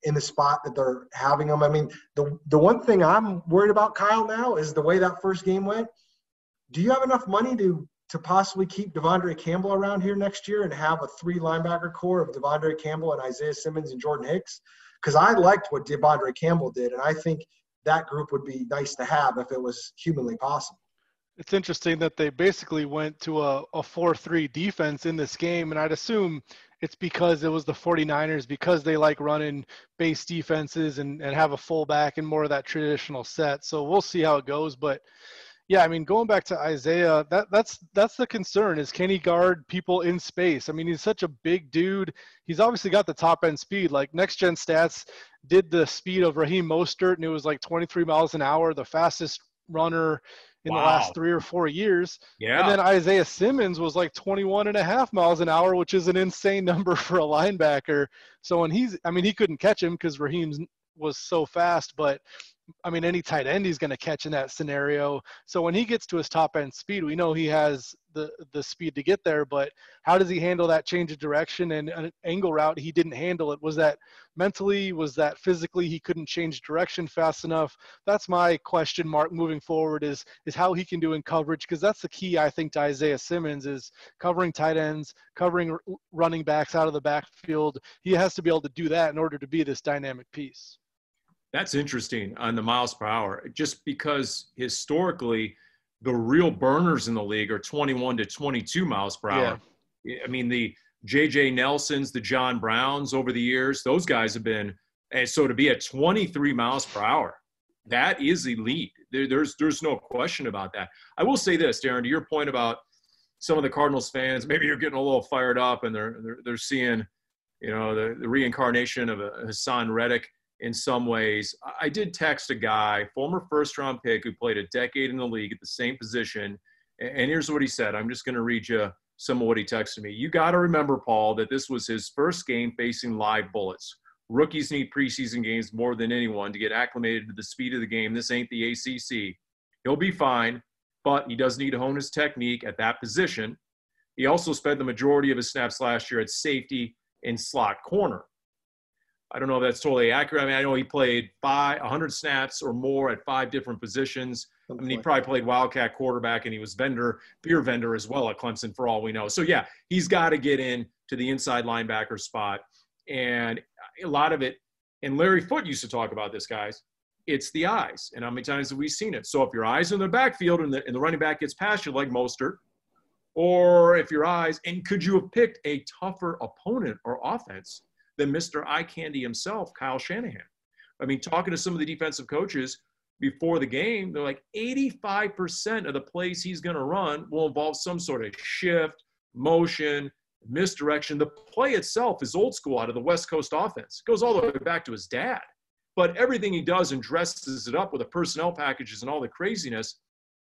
in the spot that they're having them. I mean, the the one thing I'm worried about Kyle now is the way that first game went. Do you have enough money to to possibly keep De'Vondre Campbell around here next year and have a three linebacker corps of De'Vondre Campbell and Isaiah Simmons and Jordan Hicks? Because I liked what De'Vondre Campbell did, and I think that group would be nice to have if it was humanly possible. It's interesting that they basically went to a, a 4-3 defense in this game, and I'd assume it's because it was the 49ers because they like running base defenses and, and have a fullback and more of that traditional set. So we'll see how it goes. But yeah, I mean, going back to Isaiah, that that's that's the concern is can he guard people in space? I mean, he's such a big dude. He's obviously got the top end speed. Like next gen stats did the speed of Raheem Mostert, and it was like 23 miles an hour, the fastest runner in wow. the last three or four years. Yeah. And then Isaiah Simmons was like 21 and a half miles an hour, which is an insane number for a linebacker. So when he's, I mean, he couldn't catch him because Raheem was so fast, but I mean, any tight end he's going to catch in that scenario. So when he gets to his top end speed, we know he has the the speed to get there. But how does he handle that change of direction and an angle route? He didn't handle it. Was that mentally? Was that physically? He couldn't change direction fast enough. That's my question mark moving forward. Is is how he can do in coverage because that's the key I think to Isaiah Simmons is covering tight ends, covering running backs out of the backfield. He has to be able to do that in order to be this dynamic piece. That's interesting on the miles per hour, just because historically the real burners in the league are 21 to 22 miles per hour. Yeah. I mean, the J.J. Nelsons, the John Browns over the years, those guys have been, and so to be at 23 miles per hour, that is elite. There, there's there's no question about that. I will say this, Darren, to your point about some of the Cardinals fans, maybe you're getting a little fired up and they're they're, they're seeing, you know, the, the reincarnation of uh, a Haason Reddick in some ways. I did text a guy, former first round pick who played a decade in the league at the same position. And here's what he said. I'm just going to read you some of what he texted me. You got to remember, Paul, that this was his first game facing live bullets. Rookies need preseason games more than anyone to get acclimated to the speed of the game. This ain't the ACC. He'll be fine, but he does need to hone his technique at that position. He also spent the majority of his snaps last year at safety and slot corner. I don't know if that's totally accurate. I mean, I know he played five, 100 snaps or more at five different positions. I mean, he probably played Wildcat quarterback and he was vendor, beer vendor as well at Clemson for all we know. So, yeah, he's got to get in to the inside linebacker spot. And a lot of it, and Larry Foote used to talk about this, guys, it's the eyes. And how many times have we seen it? So, if your eyes in the backfield and the, and the running back gets past you like Mostert, or if your eyes, and could you have picked a tougher opponent or offense? Than Mr. Eye Candy himself, Kyle Shanahan. I mean, talking to some of the defensive coaches before the game, they're like 85% of the plays he's going to run will involve some sort of shift, motion, misdirection. The play itself is old school out of the West Coast offense. It goes all the way back to his dad. But everything he does and dresses it up with the personnel packages and all the craziness,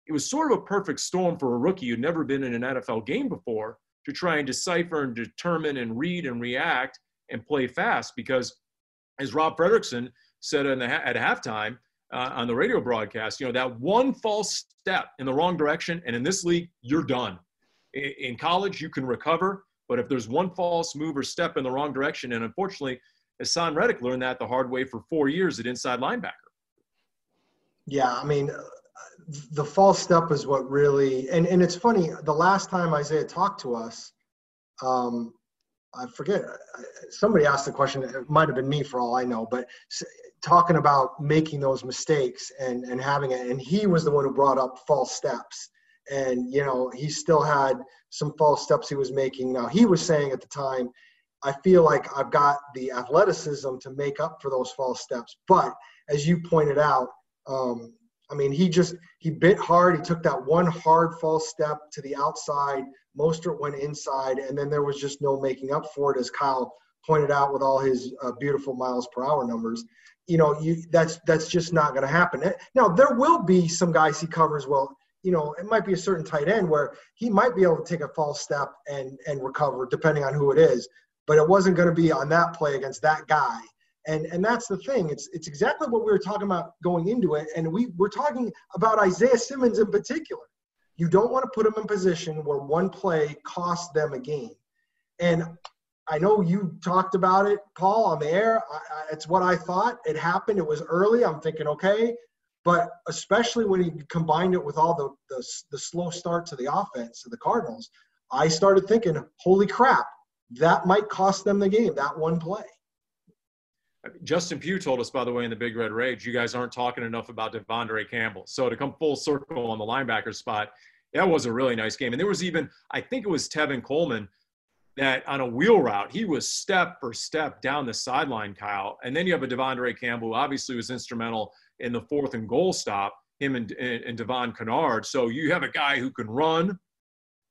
it was sort of a perfect storm for a rookie who'd never been in an NFL game before to try and decipher and determine and read and react and play fast. Because as Rob Fredrickson said the, at halftime uh, on the radio broadcast, you know, that one false step in the wrong direction, and in this league, you're done. In, in college, you can recover, but if there's one false move or step in the wrong direction, and unfortunately, Haason Reddick learned that the hard way for four years at inside linebacker. Yeah, I mean, the false step is what really, and, and it's funny, the last time Isaiah talked to us, um, I forget, somebody asked the question, it might have been me for all I know, but talking about making those mistakes and, and having it, and he was the one who brought up false steps. And, you know, he still had some false steps he was making. Now, he was saying at the time, I feel like I've got the athleticism to make up for those false steps. But as you pointed out, um, I mean, he just he bit hard. He took that one hard false step to the outside. Mostert went inside, and then there was just no making up for it, as Kyle pointed out with all his uh, beautiful miles per hour numbers. You know, you that's that's just not going to happen. Now there will be some guys he covers well. You know, it might be a certain tight end where he might be able to take a false step and and recover, depending on who it is. But it wasn't going to be on that play against that guy and and that's the thing. It's it's exactly what we were talking about going into it, and we we're talking about Isaiah Simmons in particular. You don't want to put them in position where one play costs them a game. And I know you talked about it, Paul, on the air. I, I, it's what I thought. It happened. It was early. I'm thinking, okay, but especially when he combined it with all the the, the slow start to the offense of the Cardinals, I started thinking, holy crap, that might cost them the game. That one play. Justin Pugh told us, by the way, in the Big Red Rage, you guys aren't talking enough about De'Vondre Campbell. So to come full circle on the linebacker spot, that was a really nice game. And there was even, I think it was Tevin Coleman that on a wheel route, he was step for step down the sideline, Kyle. And then you have a De'Vondre Campbell, who obviously was instrumental in the fourth and goal stop, him and, and, and Devon Kennard. So you have a guy who can run,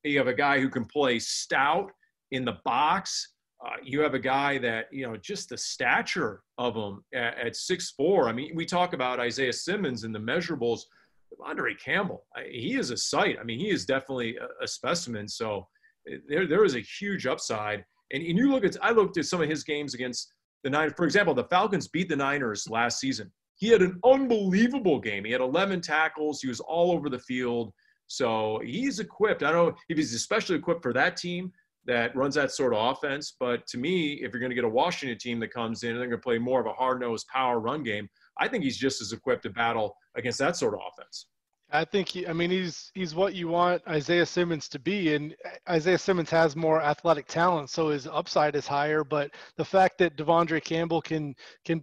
you have a guy who can play stout in the box uh, you have a guy that you know just the stature of him at, six four. I mean, we talk about Isaiah Simmons and the measurables. Andre Campbell, he is a sight. I mean, he is definitely a, a specimen. So eh, there, there is a huge upside. And, and you look at, I looked at some of his games against the Niners. For example, the Falcons beat the Niners last season. He had an unbelievable game. He had 11 tackles. He was all over the field. So he's equipped. I don't know if he's especially equipped for that team that runs that sort of offense. But to me, if you're going to get a Washington team that comes in and they're going to play more of a hard nosed power run game, I think he's just as equipped to battle against that sort of offense. I think he, I mean he's he's what you want Isaiah Simmons to be, and Isaiah Simmons has more athletic talent, so his upside is higher. But the fact that De'Vondre Campbell can can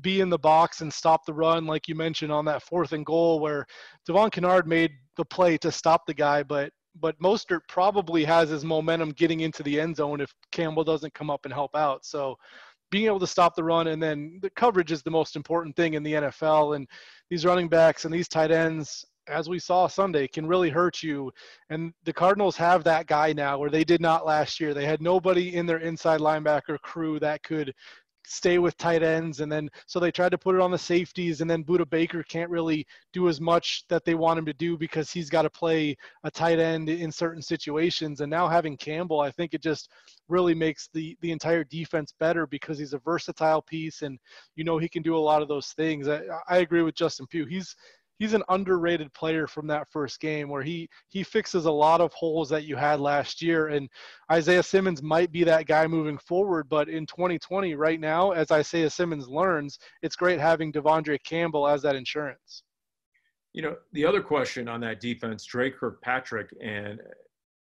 be in the box and stop the run, like you mentioned on that fourth and goal, where Devon Kennard made the play to stop the guy, but but Mostert probably has his momentum getting into the end zone if Campbell doesn't come up and help out. So being able to stop the run and then the coverage is the most important thing in the NFL. And these running backs and these tight ends, as we saw Sunday, can really hurt you. And the Cardinals have that guy now where they did not last year. They had nobody in their inside linebacker crew that could stay with tight ends and then so they tried to put it on the safeties and then Budda Baker can't really do as much that they want him to do because he's got to play a tight end in certain situations. And now having Campbell I think it just really makes the the entire defense better because he's a versatile piece and you know he can do a lot of those things. I, I agree with Justin Pugh. He's he's an underrated player from that first game where he he fixes a lot of holes that you had last year. And Isaiah Simmons might be that guy moving forward but in 2020 right now as Isaiah Simmons learns it's great having De'Vondre Campbell as that insurance. You know the other question on that defense Dre Kirkpatrick and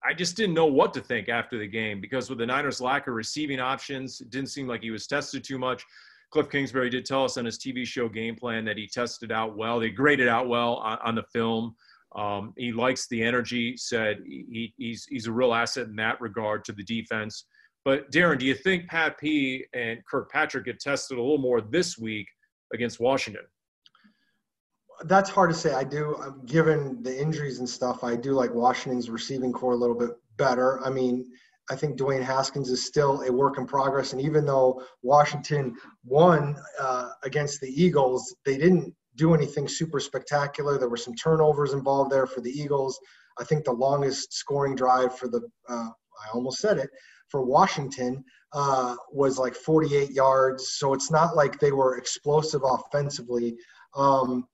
I just didn't know what to think after the game because with the Niners lack of receiving options it didn't seem like he was tested too much Cliff Kingsbury did tell us on his TV show Game Plan that he tested out well. They graded out well on, on the film. Um, he likes the energy. Said he, he's he's a real asset in that regard to the defense. But Darren, do you think Pat P and Kirkpatrick get tested a little more this week against Washington? That's hard to say. I do, um, given the injuries and stuff, I do like Washington's receiving corps a little bit better. I mean, I think Dwayne Haskins is still a work in progress. And even though Washington won uh, against the Eagles, they didn't do anything super spectacular. There were some turnovers involved there for the Eagles. I think the longest scoring drive for the, uh, I almost said it, for Washington uh, was like 48 yards. So it's not like they were explosive offensively. Um,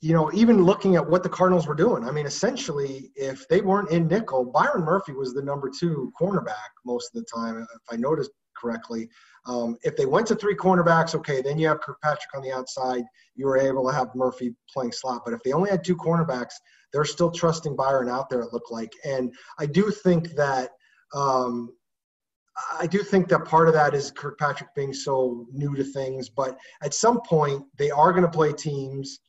you know, even looking at what the Cardinals were doing, I mean, essentially, if they weren't in nickel, Byron Murphy was the number two cornerback most of the time, if I noticed correctly. Um, if they went to three cornerbacks, okay, then you have Kirkpatrick on the outside. You were able to have Murphy playing slot. But if they only had two cornerbacks, they're still trusting Byron out there, it looked like. And I do think that. Um, I do think that part of that is Kirkpatrick being so new to things, but at some point they are going to play teams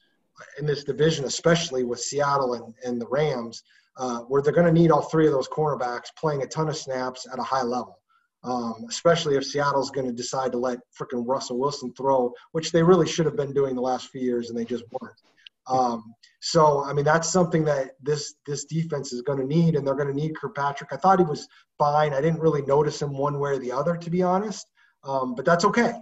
in this division, especially with Seattle and, and the Rams, uh, where they're going to need all three of those cornerbacks playing a ton of snaps at a high level. Um, especially if Seattle's going to decide to let freaking Russell Wilson throw, which they really should have been doing the last few years, and they just weren't. Um, so, I mean, that's something that this this defense is going to need, and they're going to need Kirkpatrick. I thought he was fine. I didn't really notice him one way or the other, to be honest. Um, but that's okay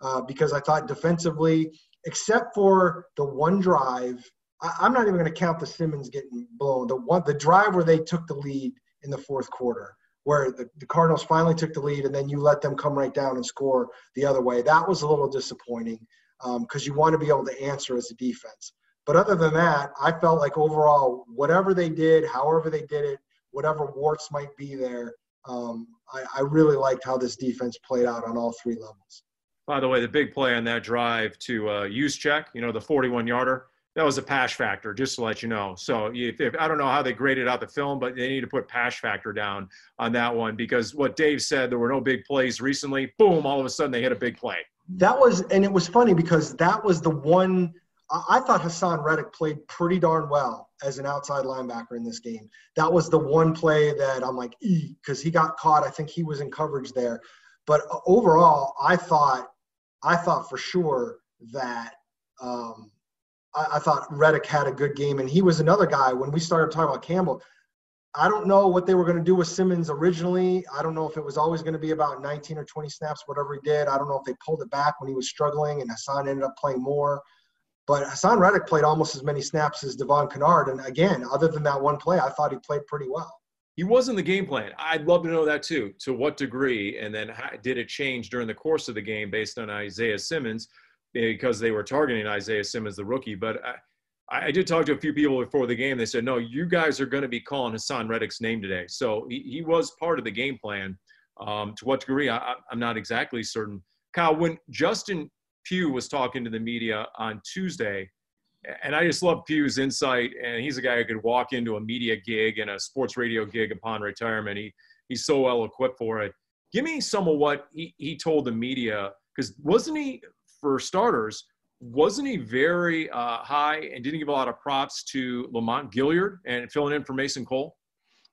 uh, because I thought defensively except for the one drive. I, am not even going to count the Simmons getting blown. The one, the drive where they took the lead in the fourth quarter, where the, the Cardinals finally took the lead, and then you let them come right down and score the other way. That was a little disappointing because um, you want to be able to answer as a defense. But other than that, I felt like overall, whatever they did, however they did it, whatever warts might be there, um, I, I really liked how this defense played out on all three levels. By the way, the big play on that drive to uh, check, you know, the 41 yarder, that was a pass factor, just to let you know. So if, if, I don't know how they graded out the film, but they need to put pass factor down on that one because what Dave said, there were no big plays recently. Boom, all of a sudden they hit a big play. That was, and it was funny because that was the one. I thought Haason Reddick played pretty darn well as an outside linebacker in this game. That was the one play that I'm like, because he got caught. I think he was in coverage there. But uh, overall, I thought I thought for sure that um, I, I, thought Reddick had a good game, and he was another guy. When we started talking about Campbell, I don't know what they were going to do with Simmons originally. I don't know if it was always going to be about 19 or 20 snaps, whatever he did. I don't know if they pulled it back when he was struggling, and Haason ended up playing more. But Haason Reddick played almost as many snaps as Devon Kennard, and again, other than that one play, I thought he played pretty well he was in the game plan. I'd love to know that too. To what degree, and then how, did it change during the course of the game based on Isaiah Simmons because they were targeting Isaiah Simmons, the rookie. But I, I did talk to a few people before the game. They said, "No, you guys are going to be calling Haason Reddick's name today." So he, he was part of the game plan. Um, to what degree, I, I'm not exactly certain. Kyle, when Justin Pugh was talking to the media on Tuesday and I just love Pugh's insight. And he's a guy who could walk into a media gig and a sports radio gig upon retirement. He he's so well equipped for it. Give me some of what he, he told the media because wasn't he for starters? Wasn't he very uh, high and didn't give a lot of props to Lamont Gaillard and filling in for Mason Cole?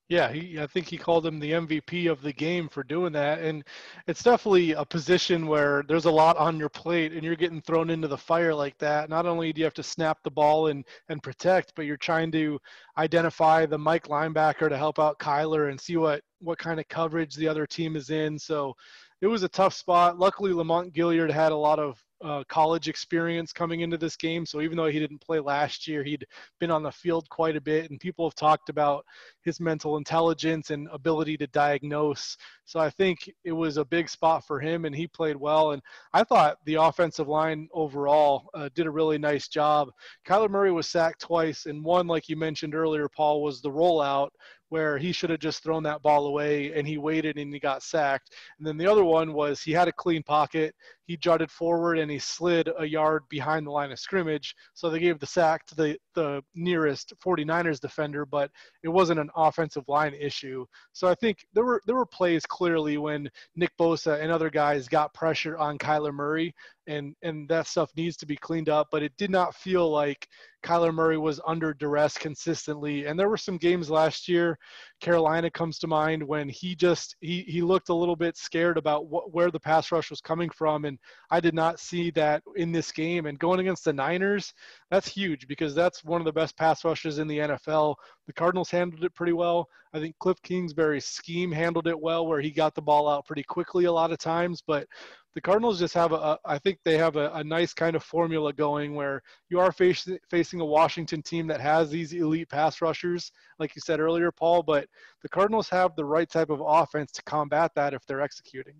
Yeah, he, I think he called him the MVP of the game for doing that. And it's definitely a position where there's a lot on your plate and you're getting thrown into the fire like that. Not only do you have to snap the ball and, and protect, but you're trying to identify the Mike linebacker to help out Kyler and see what, what kind of coverage the other team is in. So it was a tough spot. Luckily, Lamont Gaillard had a lot of uh, college experience coming into this game. So even though he didn't play last year, he'd been on the field quite a bit, and people have talked about his mental intelligence and ability to diagnose. So I think it was a big spot for him, and he played well. And I thought the offensive line overall uh, did a really nice job. Kyler Murray was sacked twice, and one, like you mentioned earlier, Paul, was the rollout where he should have just thrown that ball away and he waited and he got sacked. And then the other one was he had a clean pocket. He jutted forward and he slid a yard behind the line of scrimmage. So they gave the sack to the, the nearest 49ers defender, but it wasn't an offensive line issue. So I think there were there were plays clearly when Nick Bosa and other guys got pressure on Kyler Murray and and that stuff needs to be cleaned up. But it did not feel like Kyler Murray was under duress consistently. And there were some games last year, Carolina comes to mind when he just he he looked a little bit scared about what, where the pass rush was coming from, and I did not see that in this game. And going against the Niners, that's huge because that's one of the best pass rushes in the NFL. The Cardinals handled it pretty well. I think Cliff Kingsbury's scheme handled it well, where he got the ball out pretty quickly a lot of times, but the Cardinals just have a, I think they have a, a, nice kind of formula going where you are face, facing a Washington team that has these elite pass rushers, like you said earlier, Paul, but the Cardinals have the right type of offense to combat that if they're executing.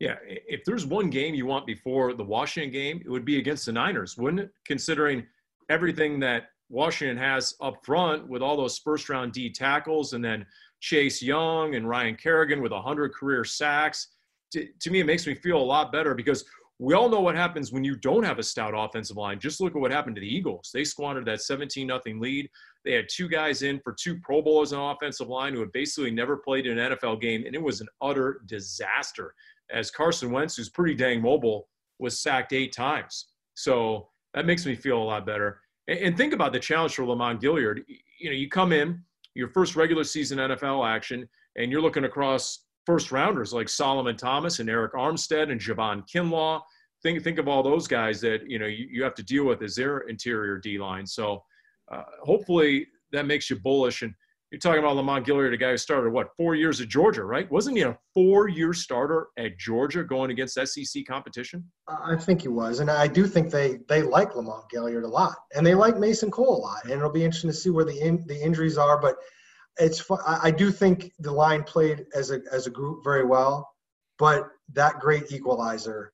Yeah, if there's one game you want before the Washington game, it would be against the Niners, wouldn't it? Considering everything that Washington has up front with all those first round D tackles and then Chase Young and Ryan Kerrigan with 100 career sacks to, to me, it makes me feel a lot better because we all know what happens when you don't have a stout offensive line. Just look at what happened to the Eagles. They squandered that 17 nothing lead. They had two guys in for two Pro Bowlers on offensive line who had basically never played in an NFL game, and it was an utter disaster. As Carson Wentz, who's pretty dang mobile, was sacked eight times. So that makes me feel a lot better. And, and think about the challenge for Lamont Gaillard. You know, you come in your first regular season NFL action, and you're looking across first rounders like Solomon Thomas and Arik Armstead and Javon Kinlaw. Think think of all those guys that you know you, you have to deal with as their interior D line. So uh, hopefully that makes you bullish. And you're talking about Lamont Gaillard, a guy who started what four years at Georgia, right? Wasn't he a four-year starter at Georgia going against SEC competition? I think he was, and I do think they they like Lamont Gaillard a lot, and they like Mason Cole a lot. And it'll be interesting to see where the in, the injuries are, but it's. I do think the line played as a as a group very well, but that great equalizer,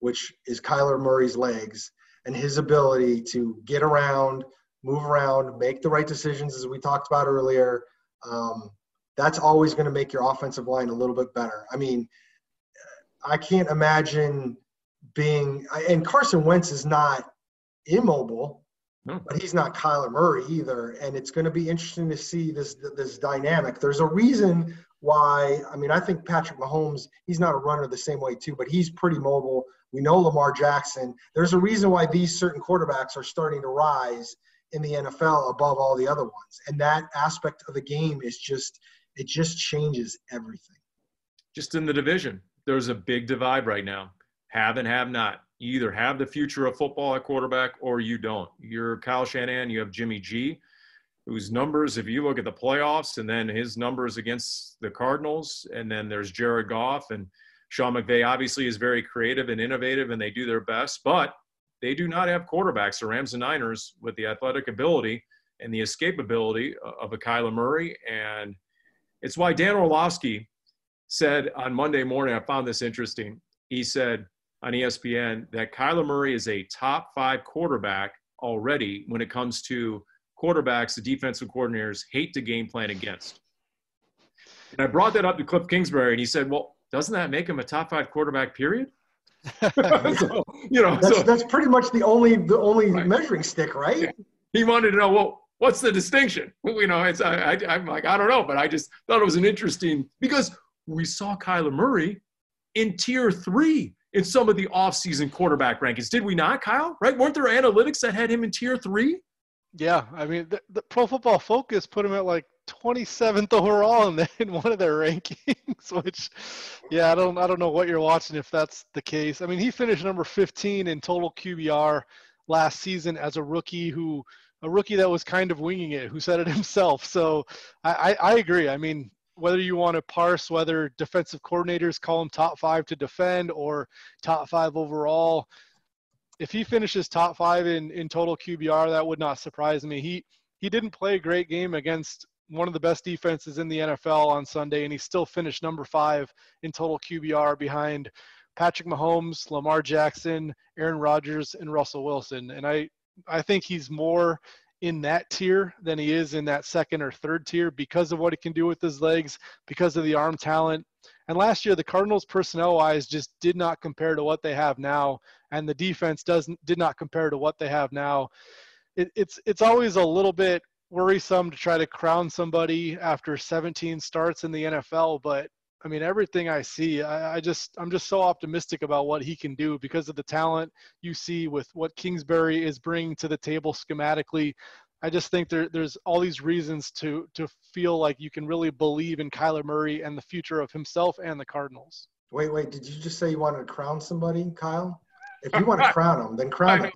which is Kyler Murray's legs and his ability to get around, move around, make the right decisions, as we talked about earlier. Um, that's always going to make your offensive line a little bit better. I mean, I can't imagine being and Carson Wentz is not immobile no. But he's not Kyler Murray either, and it's going to be interesting to see this this dynamic. There's a reason why. I mean, I think Patrick Mahomes. He's not a runner the same way too, but he's pretty mobile. We know Lamar Jackson. There's a reason why these certain quarterbacks are starting to rise in the NFL above all the other ones, and that aspect of the game is just it just changes everything. Just in the division, there's a big divide right now. Have and have not you either have the future of football at quarterback or you don't. You're Kyle Shanahan, you have Jimmy G, whose numbers, if you look at the playoffs and then his numbers against the Cardinals, and then there's Jared Goff and Sean McVay obviously is very creative and innovative and they do their best, but they do not have quarterbacks, the Rams and Niners, with the athletic ability and the escapability of a Kyler Murray. And it's why Dan Orlovsky said on Monday morning, I found this interesting. He said, on ESPN that Kyler Murray is a top five quarterback already when it comes to quarterbacks the defensive coordinators hate to game plan against. And I brought that up to Cliff Kingsbury, and he said, "Well, doesn't that make him a top five quarterback? Period." so, you know, that's, so, that's pretty much the only the only right. measuring stick, right? Yeah. He wanted to know, well, what's the distinction? You know, it's I, I, I'm like, I don't know, but I just thought it was an interesting because we saw Kyler Murray in tier three in some of the offseason quarterback rankings. Did we not, Kyle? Right? Weren't there analytics that had him in tier three? Yeah, I mean, the, the Pro Football Focus put him at like 27th overall in, the, in one of their rankings. Which, yeah, I don't, I don't know what you're watching if that's the case. I mean, he finished number 15 in total QBR last season as a rookie who, a rookie that was kind of winging it, who said it himself. So I, I, I agree. I mean, whether you want to parse whether defensive coordinators call him top five to defend or top five overall. If he finishes top five in, in total QBR, that would not surprise me. He he didn't play a great game against one of the best defenses in the NFL on Sunday, and he still finished number five in total QBR behind Patrick Mahomes, Lamar Jackson, Aaron Rodgers, and Russell Wilson. And I I think he's more in that tier than he is in that second or third tier because of what he can do with his legs, because of the arm talent. And last year, the Cardinals personnel wise just did not compare to what they have now, and the defense doesn't did not compare to what they have now. It, it's it's always a little bit worrisome to try to crown somebody after 17 starts in the NFL, but I mean, everything I see, I, I, just I'm just so optimistic about what he can do because of the talent you see with what Kingsbury is bringing to the table schematically, I just think there, there's all these reasons to to feel like you can really believe in Kyler Murray and the future of himself and the Cardinals. Wait, wait. Did you just say you wanted to crown somebody, Kyle? If you want to crown him, then crown him.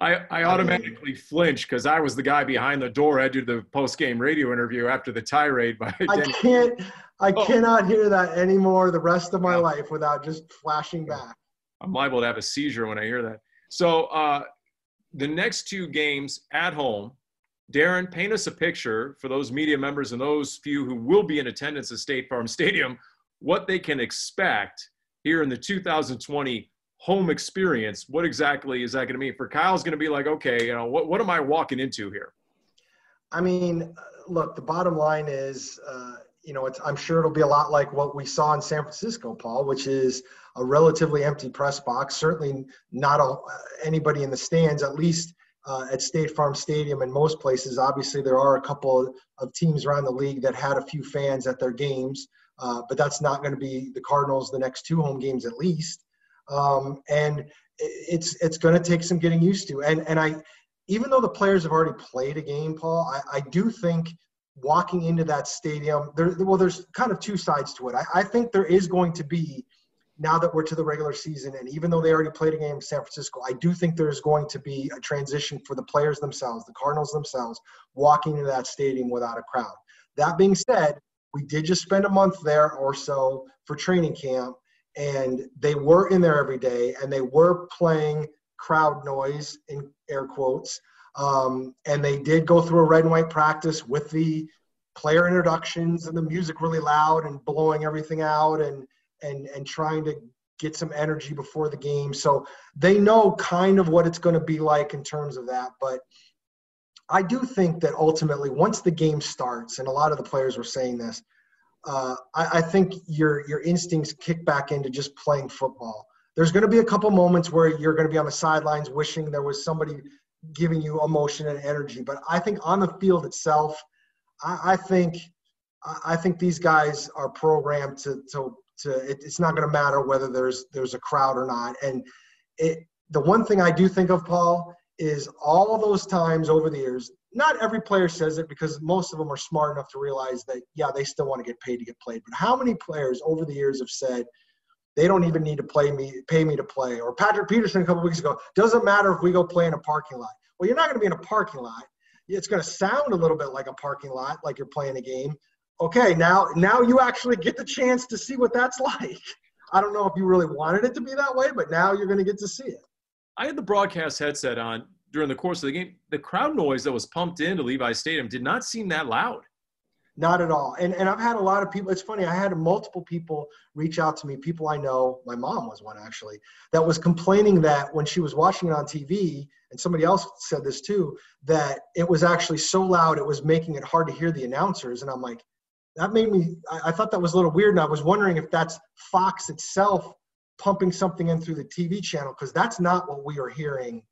I, I automatically flinch because I was the guy behind the door. I did the post game radio interview after the tirade by. I Denny. can't. I Oh. cannot hear that anymore the rest of my life without just flashing back. I'm liable to have a seizure when I hear that. So uh, the next two games at home, Darren, paint us a picture for those media members and those few who will be in attendance at State Farm Stadium, what they can expect here in the 2020 home experience. What exactly is that going to mean? For Kyle's going to be like, okay, you know, what, what am I walking into here? I mean, uh, look, the bottom line is, uh, you know, I'm sure it'll be a lot like what we saw in San Francisco, Paul, which is a relatively empty press box. Certainly not a, anybody in the stands, at least uh, at State Farm Stadium and most places. Obviously, there are a couple of teams around the league that had a few fans at their games, uh, but that's not going to be the Cardinals the next two home games at least. Um, and it's it's going to take some getting used to. And and I, even though the players have already played a game, Paul, I, I do think walking into that stadium, there well, there's kind of two sides to it. I, I think there is going to be now that we're to the regular season, and even though they already played a game in San Francisco, I do think there's going to be a transition for the players themselves, the Cardinals themselves, walking into that stadium without a crowd. That being said, we did just spend a month there or so for training camp, and they were in there every day, and they were playing crowd noise in air quotes. Um, and they did go through a red and white practice with the player introductions and the music really loud and blowing everything out and and and trying to get some energy before the game. So they know kind of what it's going to be like in terms of that. But I do think that ultimately, once the game starts, and a lot of the players were saying this, uh, I, I think your your instincts kick back into just playing football. There's going to be a couple moments where you're going to be on the sidelines wishing there was somebody giving you emotion and energy. But I think on the field itself, I, I think I think these guys are programmed to to to. It, it's not going to matter whether there's there's a crowd or not. And it the one thing I do think of, Paul, is all those times over the years. Not every player says it because most of them are smart enough to realize that yeah they still want to get paid to get played. But how many players over the years have said? They don't even need to play me, pay me to play. Or Patrick Peterson a couple weeks ago, doesn't matter if we go play in a parking lot. Well, you're not going to be in a parking lot. It's going to sound a little bit like a parking lot, like you're playing a game. Okay, now now you actually get the chance to see what that's like. I don't know if you really wanted it to be that way, but now you're going to get to see it. I had the broadcast headset on during the course of the game. The crowd noise that was pumped into Levi Stadium did not seem that loud. Not at all. And and I've had a lot of people. It's funny. I had multiple people reach out to me. People I know. My mom was one actually that was complaining that when she was watching it on TV, and somebody else said this too, that it was actually so loud it was making it hard to hear the announcers. And I'm like, that made me. I, I thought that was a little weird, and I was wondering if that's Fox itself pumping something in through the TV channel because that's not what we are hearing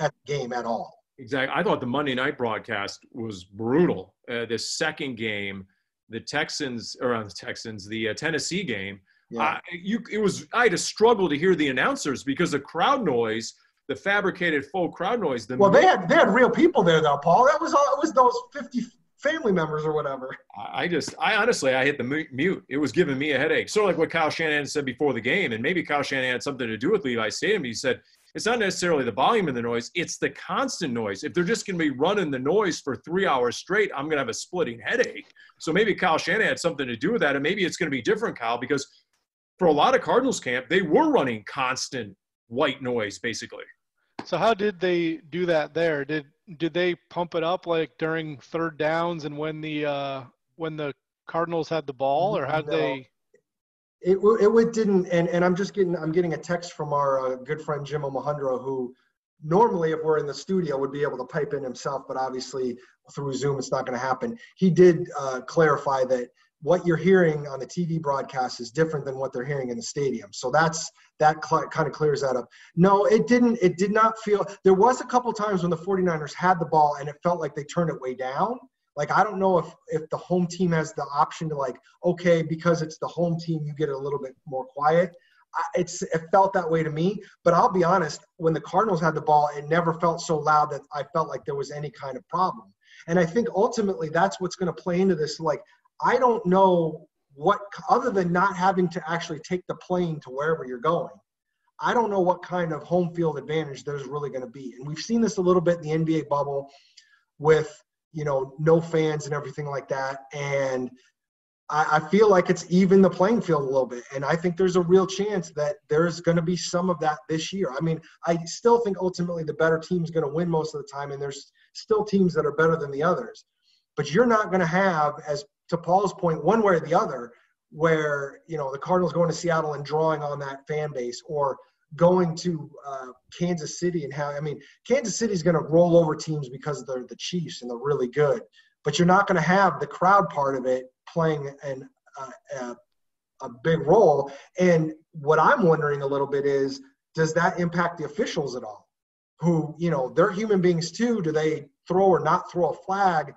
at the game at all. Exactly. I thought the Monday night broadcast was brutal. Uh, the second game, the Texans or uh, the Texans, the uh, Tennessee game, Yeah. uh, you it was I had to struggle to hear the announcers because the crowd noise, the fabricated faux crowd noise. The well, they had they had real people there though, Paul. That was all. It was those 50 family members or whatever. I I just, I honestly, I hit the mute. It was giving me a headache. Sort of like what Kyle Shanahan said before the game, and maybe Kyle Shanahan had something to do with Levi Stadium. He said it's not necessarily the volume of the noise; it's the constant noise. If they're just going to be running the noise for three hours straight, I'm going to have a splitting headache. So maybe Kyle Shanahan had something to do with that, and maybe it's going to be different, Kyle, because for a lot of Cardinals camp, they were running constant white noise, basically. So how did they do that there? Did did they pump it up like during third downs and when the uh, when the Cardinals had the ball, or how did No. they? It it didn't, and, and I'm just getting I'm getting a text from our uh, good friend Jim Omohundro, who normally if we're in the studio would be able to pipe in himself, but obviously through Zoom it's not going to happen. He did uh, clarify that what you're hearing on the TV broadcast is different than what they're hearing in the stadium. So that's that cl- kind of clears that up. No, it didn't. It did not feel. There was a couple times when the 49ers had the ball and it felt like they turned it way down. Like I don't know if if the home team has the option to like okay because it's the home team you get a little bit more quiet. it's it felt that way to me. But I'll be honest, when the Cardinals had the ball, it never felt so loud that I felt like there was any kind of problem. And I think ultimately that's what's going to play into this. Like I don't know what other than not having to actually take the plane to wherever you're going. I don't know what kind of home field advantage there's really going to be. And we've seen this a little bit in the NBA bubble with, you know, no fans and everything like that. And I, I feel like it's even the playing field a little bit. And I think there's a real chance that there's going to be some of that this year. I mean, I still think ultimately the better team is going to win most of the time. And there's still teams that are better than the others. But you're not going to have, as to Paul's point, one way or the other, where you know the Cardinals going to Seattle and drawing on that fan base, or going to uh, Kansas City and how I mean Kansas City is going to roll over teams because they're the Chiefs and they're really good, but you're not going to have the crowd part of it playing an, uh, a, a big role. And what I'm wondering a little bit is, does that impact the officials at all? Who you know they're human beings too. Do they throw or not throw a flag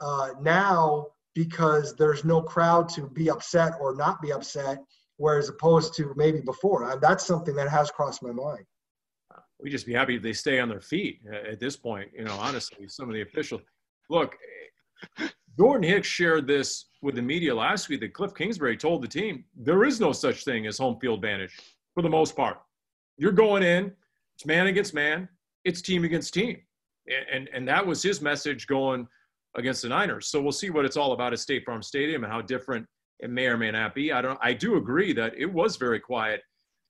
uh, now because there's no crowd to be upset or not be upset? Whereas opposed to maybe before. Uh, that's something that has crossed my mind. We just be happy if they stay on their feet at this point. You know, honestly, some of the officials. Look, Jordan Hicks shared this with the media last week that Cliff Kingsbury told the team there is no such thing as home field advantage for the most part. You're going in, it's man against man, it's team against team. And, and that was his message going against the Niners. So we'll see what it's all about at State Farm Stadium and how different it may or may not be. I don't. I do agree that it was very quiet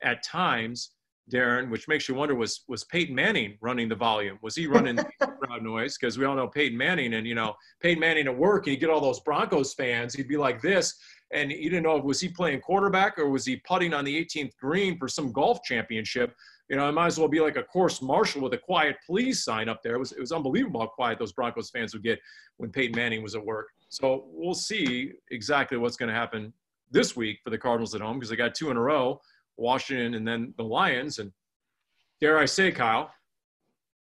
at times, Darren, which makes you wonder was was Peyton Manning running the volume? Was he running the crowd noise? Because we all know Peyton Manning, and you know Peyton Manning at work, and you get all those Broncos fans. He'd be like this, and you didn't know was he playing quarterback or was he putting on the 18th green for some golf championship. You know, it might as well be like a course marshal with a quiet please sign up there. It was, it was unbelievable how quiet those Broncos fans would get when Peyton Manning was at work. So we'll see exactly what's going to happen this week for the Cardinals at home because they got two in a row, Washington and then the Lions. And dare I say, Kyle,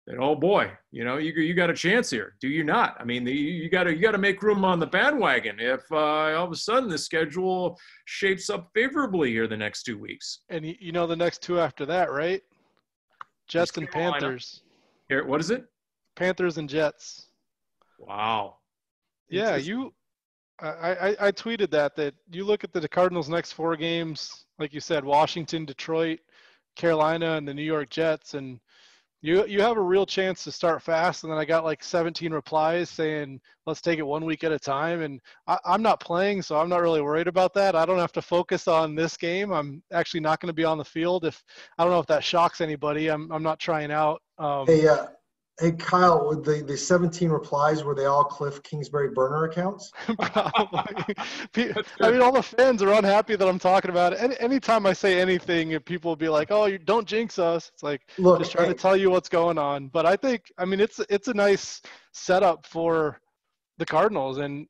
that oh boy, you know you you got a chance here. Do you not? I mean, the, you got to you got to make room on the bandwagon if uh, all of a sudden the schedule shapes up favorably here the next two weeks. And you know the next two after that, right? Jets and Panthers. Here, what is it? Panthers and Jets. Wow. Yeah, you. I, I, I tweeted that that you look at the Cardinals' next four games, like you said, Washington, Detroit, Carolina, and the New York Jets, and you you have a real chance to start fast. And then I got like 17 replies saying, "Let's take it one week at a time." And I, I'm not playing, so I'm not really worried about that. I don't have to focus on this game. I'm actually not going to be on the field. If I don't know if that shocks anybody, I'm I'm not trying out. Um, hey, uh, Hey Kyle, the the 17 replies were they all Cliff Kingsbury burner accounts? Probably. I mean, all the fans are unhappy that I'm talking about it. Any, anytime I say anything, people will be like, "Oh, you don't jinx us." It's like Look, just trying hey, to tell you what's going on. But I think, I mean, it's it's a nice setup for the Cardinals, and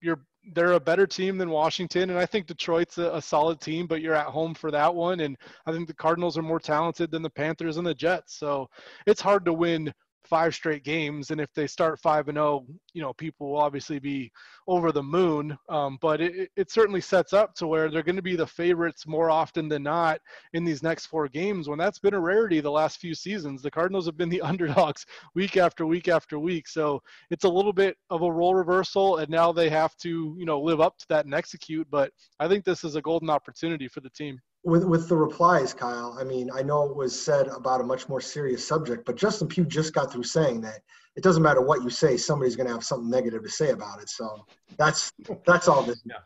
you're they're a better team than Washington, and I think Detroit's a, a, solid team, but you're at home for that one. And I think the Cardinals are more talented than the Panthers and the Jets. So it's hard to win five straight games and if they start five and zero oh, you know people will obviously be over the moon. Um, but it, it certainly sets up to where they're going to be the favorites more often than not in these next four games when that's been a rarity the last few seasons. The cardinals have been the underdogs week after week after week. So it's a little bit of a role reversal and now they have to you know live up to that and execute. But i think this is a golden opportunity for the team with with the replies, Kyle. I mean, I know it was said about a much more serious subject, but Justin Pugh just got through saying that it doesn't matter what you say, somebody's going to have something negative to say about it. So that's that's all this. Yeah.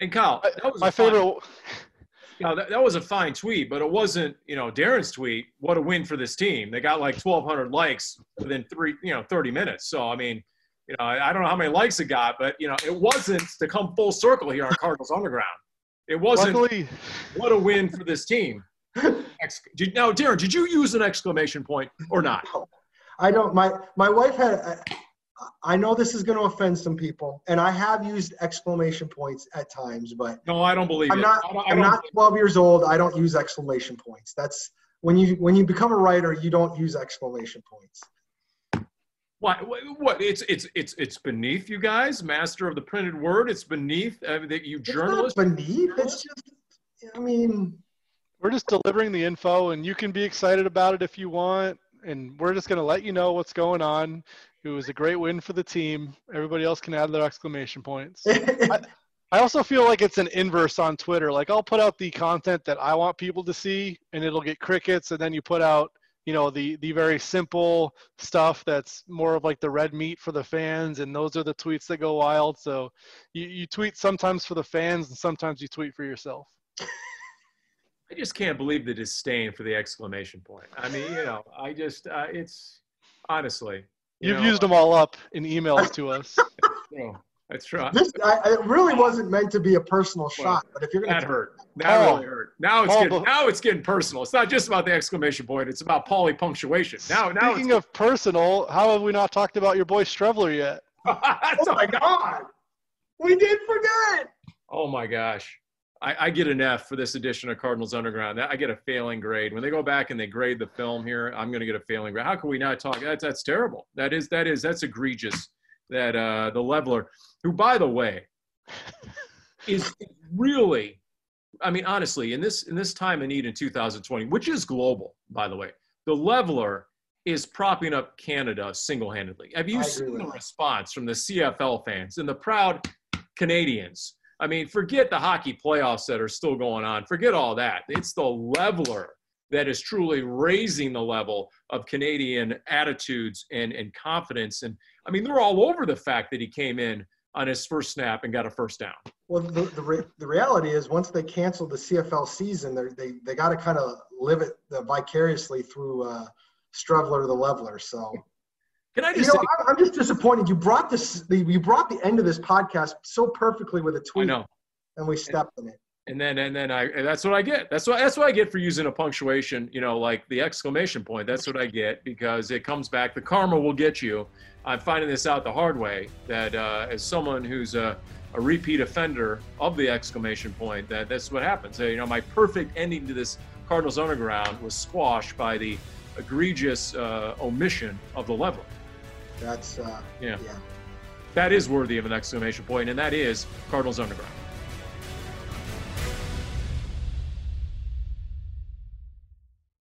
And Kyle, that was my favorite. Fine, you know, that, that was a fine tweet, but it wasn't, you know, Darren's tweet. What a win for this team! They got like 1,200 likes within three, you know, 30 minutes. So I mean, you know, I don't know how many likes it got, but you know, it wasn't to come full circle here on Cardinals Underground. It wasn't. Luckily. What a win for this team. Did, now, Darren, did you use an exclamation point or not? I don't. My my wife had. I know this is going to offend some people, and I have used exclamation points at times, but no, I don't believe I'm it. not. I don't, I am not 12 years old. I don't use exclamation points. That's when you when you become a writer, you don't use exclamation points. What? What? It's it's it's it's beneath you guys, master of the printed word. It's beneath uh, that you journalists. beneath. It's just. I mean, We're just delivering the info, and you can be excited about it if you want. And we're just going to let you know what's going on. It was a great win for the team. Everybody else can add their exclamation points. I, I also feel like it's an inverse on Twitter. Like I'll put out the content that I want people to see, and it'll get crickets. And then you put out, you know, the the very simple stuff that's more of like the red meat for the fans, and those are the tweets that go wild. So you, you tweet sometimes for the fans, and sometimes you tweet for yourself. I just can't believe the disdain for the exclamation point. I mean, you know, I just, uh, it's honestly. You have used them all up in emails to us. You know, that's right. This I, it really wasn't meant to be a personal shot, but if you're gonna that hurt. That Paul. really hurt. Now it's Paul, getting, now it's getting personal. It's not just about the exclamation point. It's about Paulie punctuation. Now, now Speaking of personal, how have we not talked about your boy Streveler yet? Oh my god, we did forget. Oh my gosh. I, I get an F for this edition of Cardinals Underground. I get a failing grade. When they go back and they grade the film here, I'm going to get a failing grade. How can we not talk? That's, that's terrible. That is, that is, that's egregious. That uh, the leveler, who, by the way, is really, I mean, honestly, in this in this time of need in 2020, which is global, by the way, the leveler is propping up Canada single-handedly. Have you I seen the that. response from the CFL fans and the proud Canadians? I mean, forget the hockey playoffs that are still going on. Forget all that. It's the leveler that is truly raising the level of Canadian attitudes and, and confidence. And I mean, they're all over the fact that he came in on his first snap and got a first down. Well, the the, re, the reality is, once they canceled the CFL season, they they got to kind of live it uh, vicariously through uh, Streveler the Leveler. So Can I you just know, say, I'm, just disappointed. You brought this, the, you brought the end of this podcast so perfectly with a tweet, I know. and we stepped in it. And then and then I and that's what I get. That's what that's what I get for using a punctuation, you know, like the exclamation point. That's what I get because it comes back. The karma will get you. I'm finding this out the hard way that uh, as someone who's a, a repeat offender of the exclamation point, that that's what happens. Uh, You know, my perfect ending to this Cardinals Underground was squashed by the egregious uh, omission of the level. That's uh, Yeah. yeah. That is worthy of an exclamation point, and that is Cardinals Underground.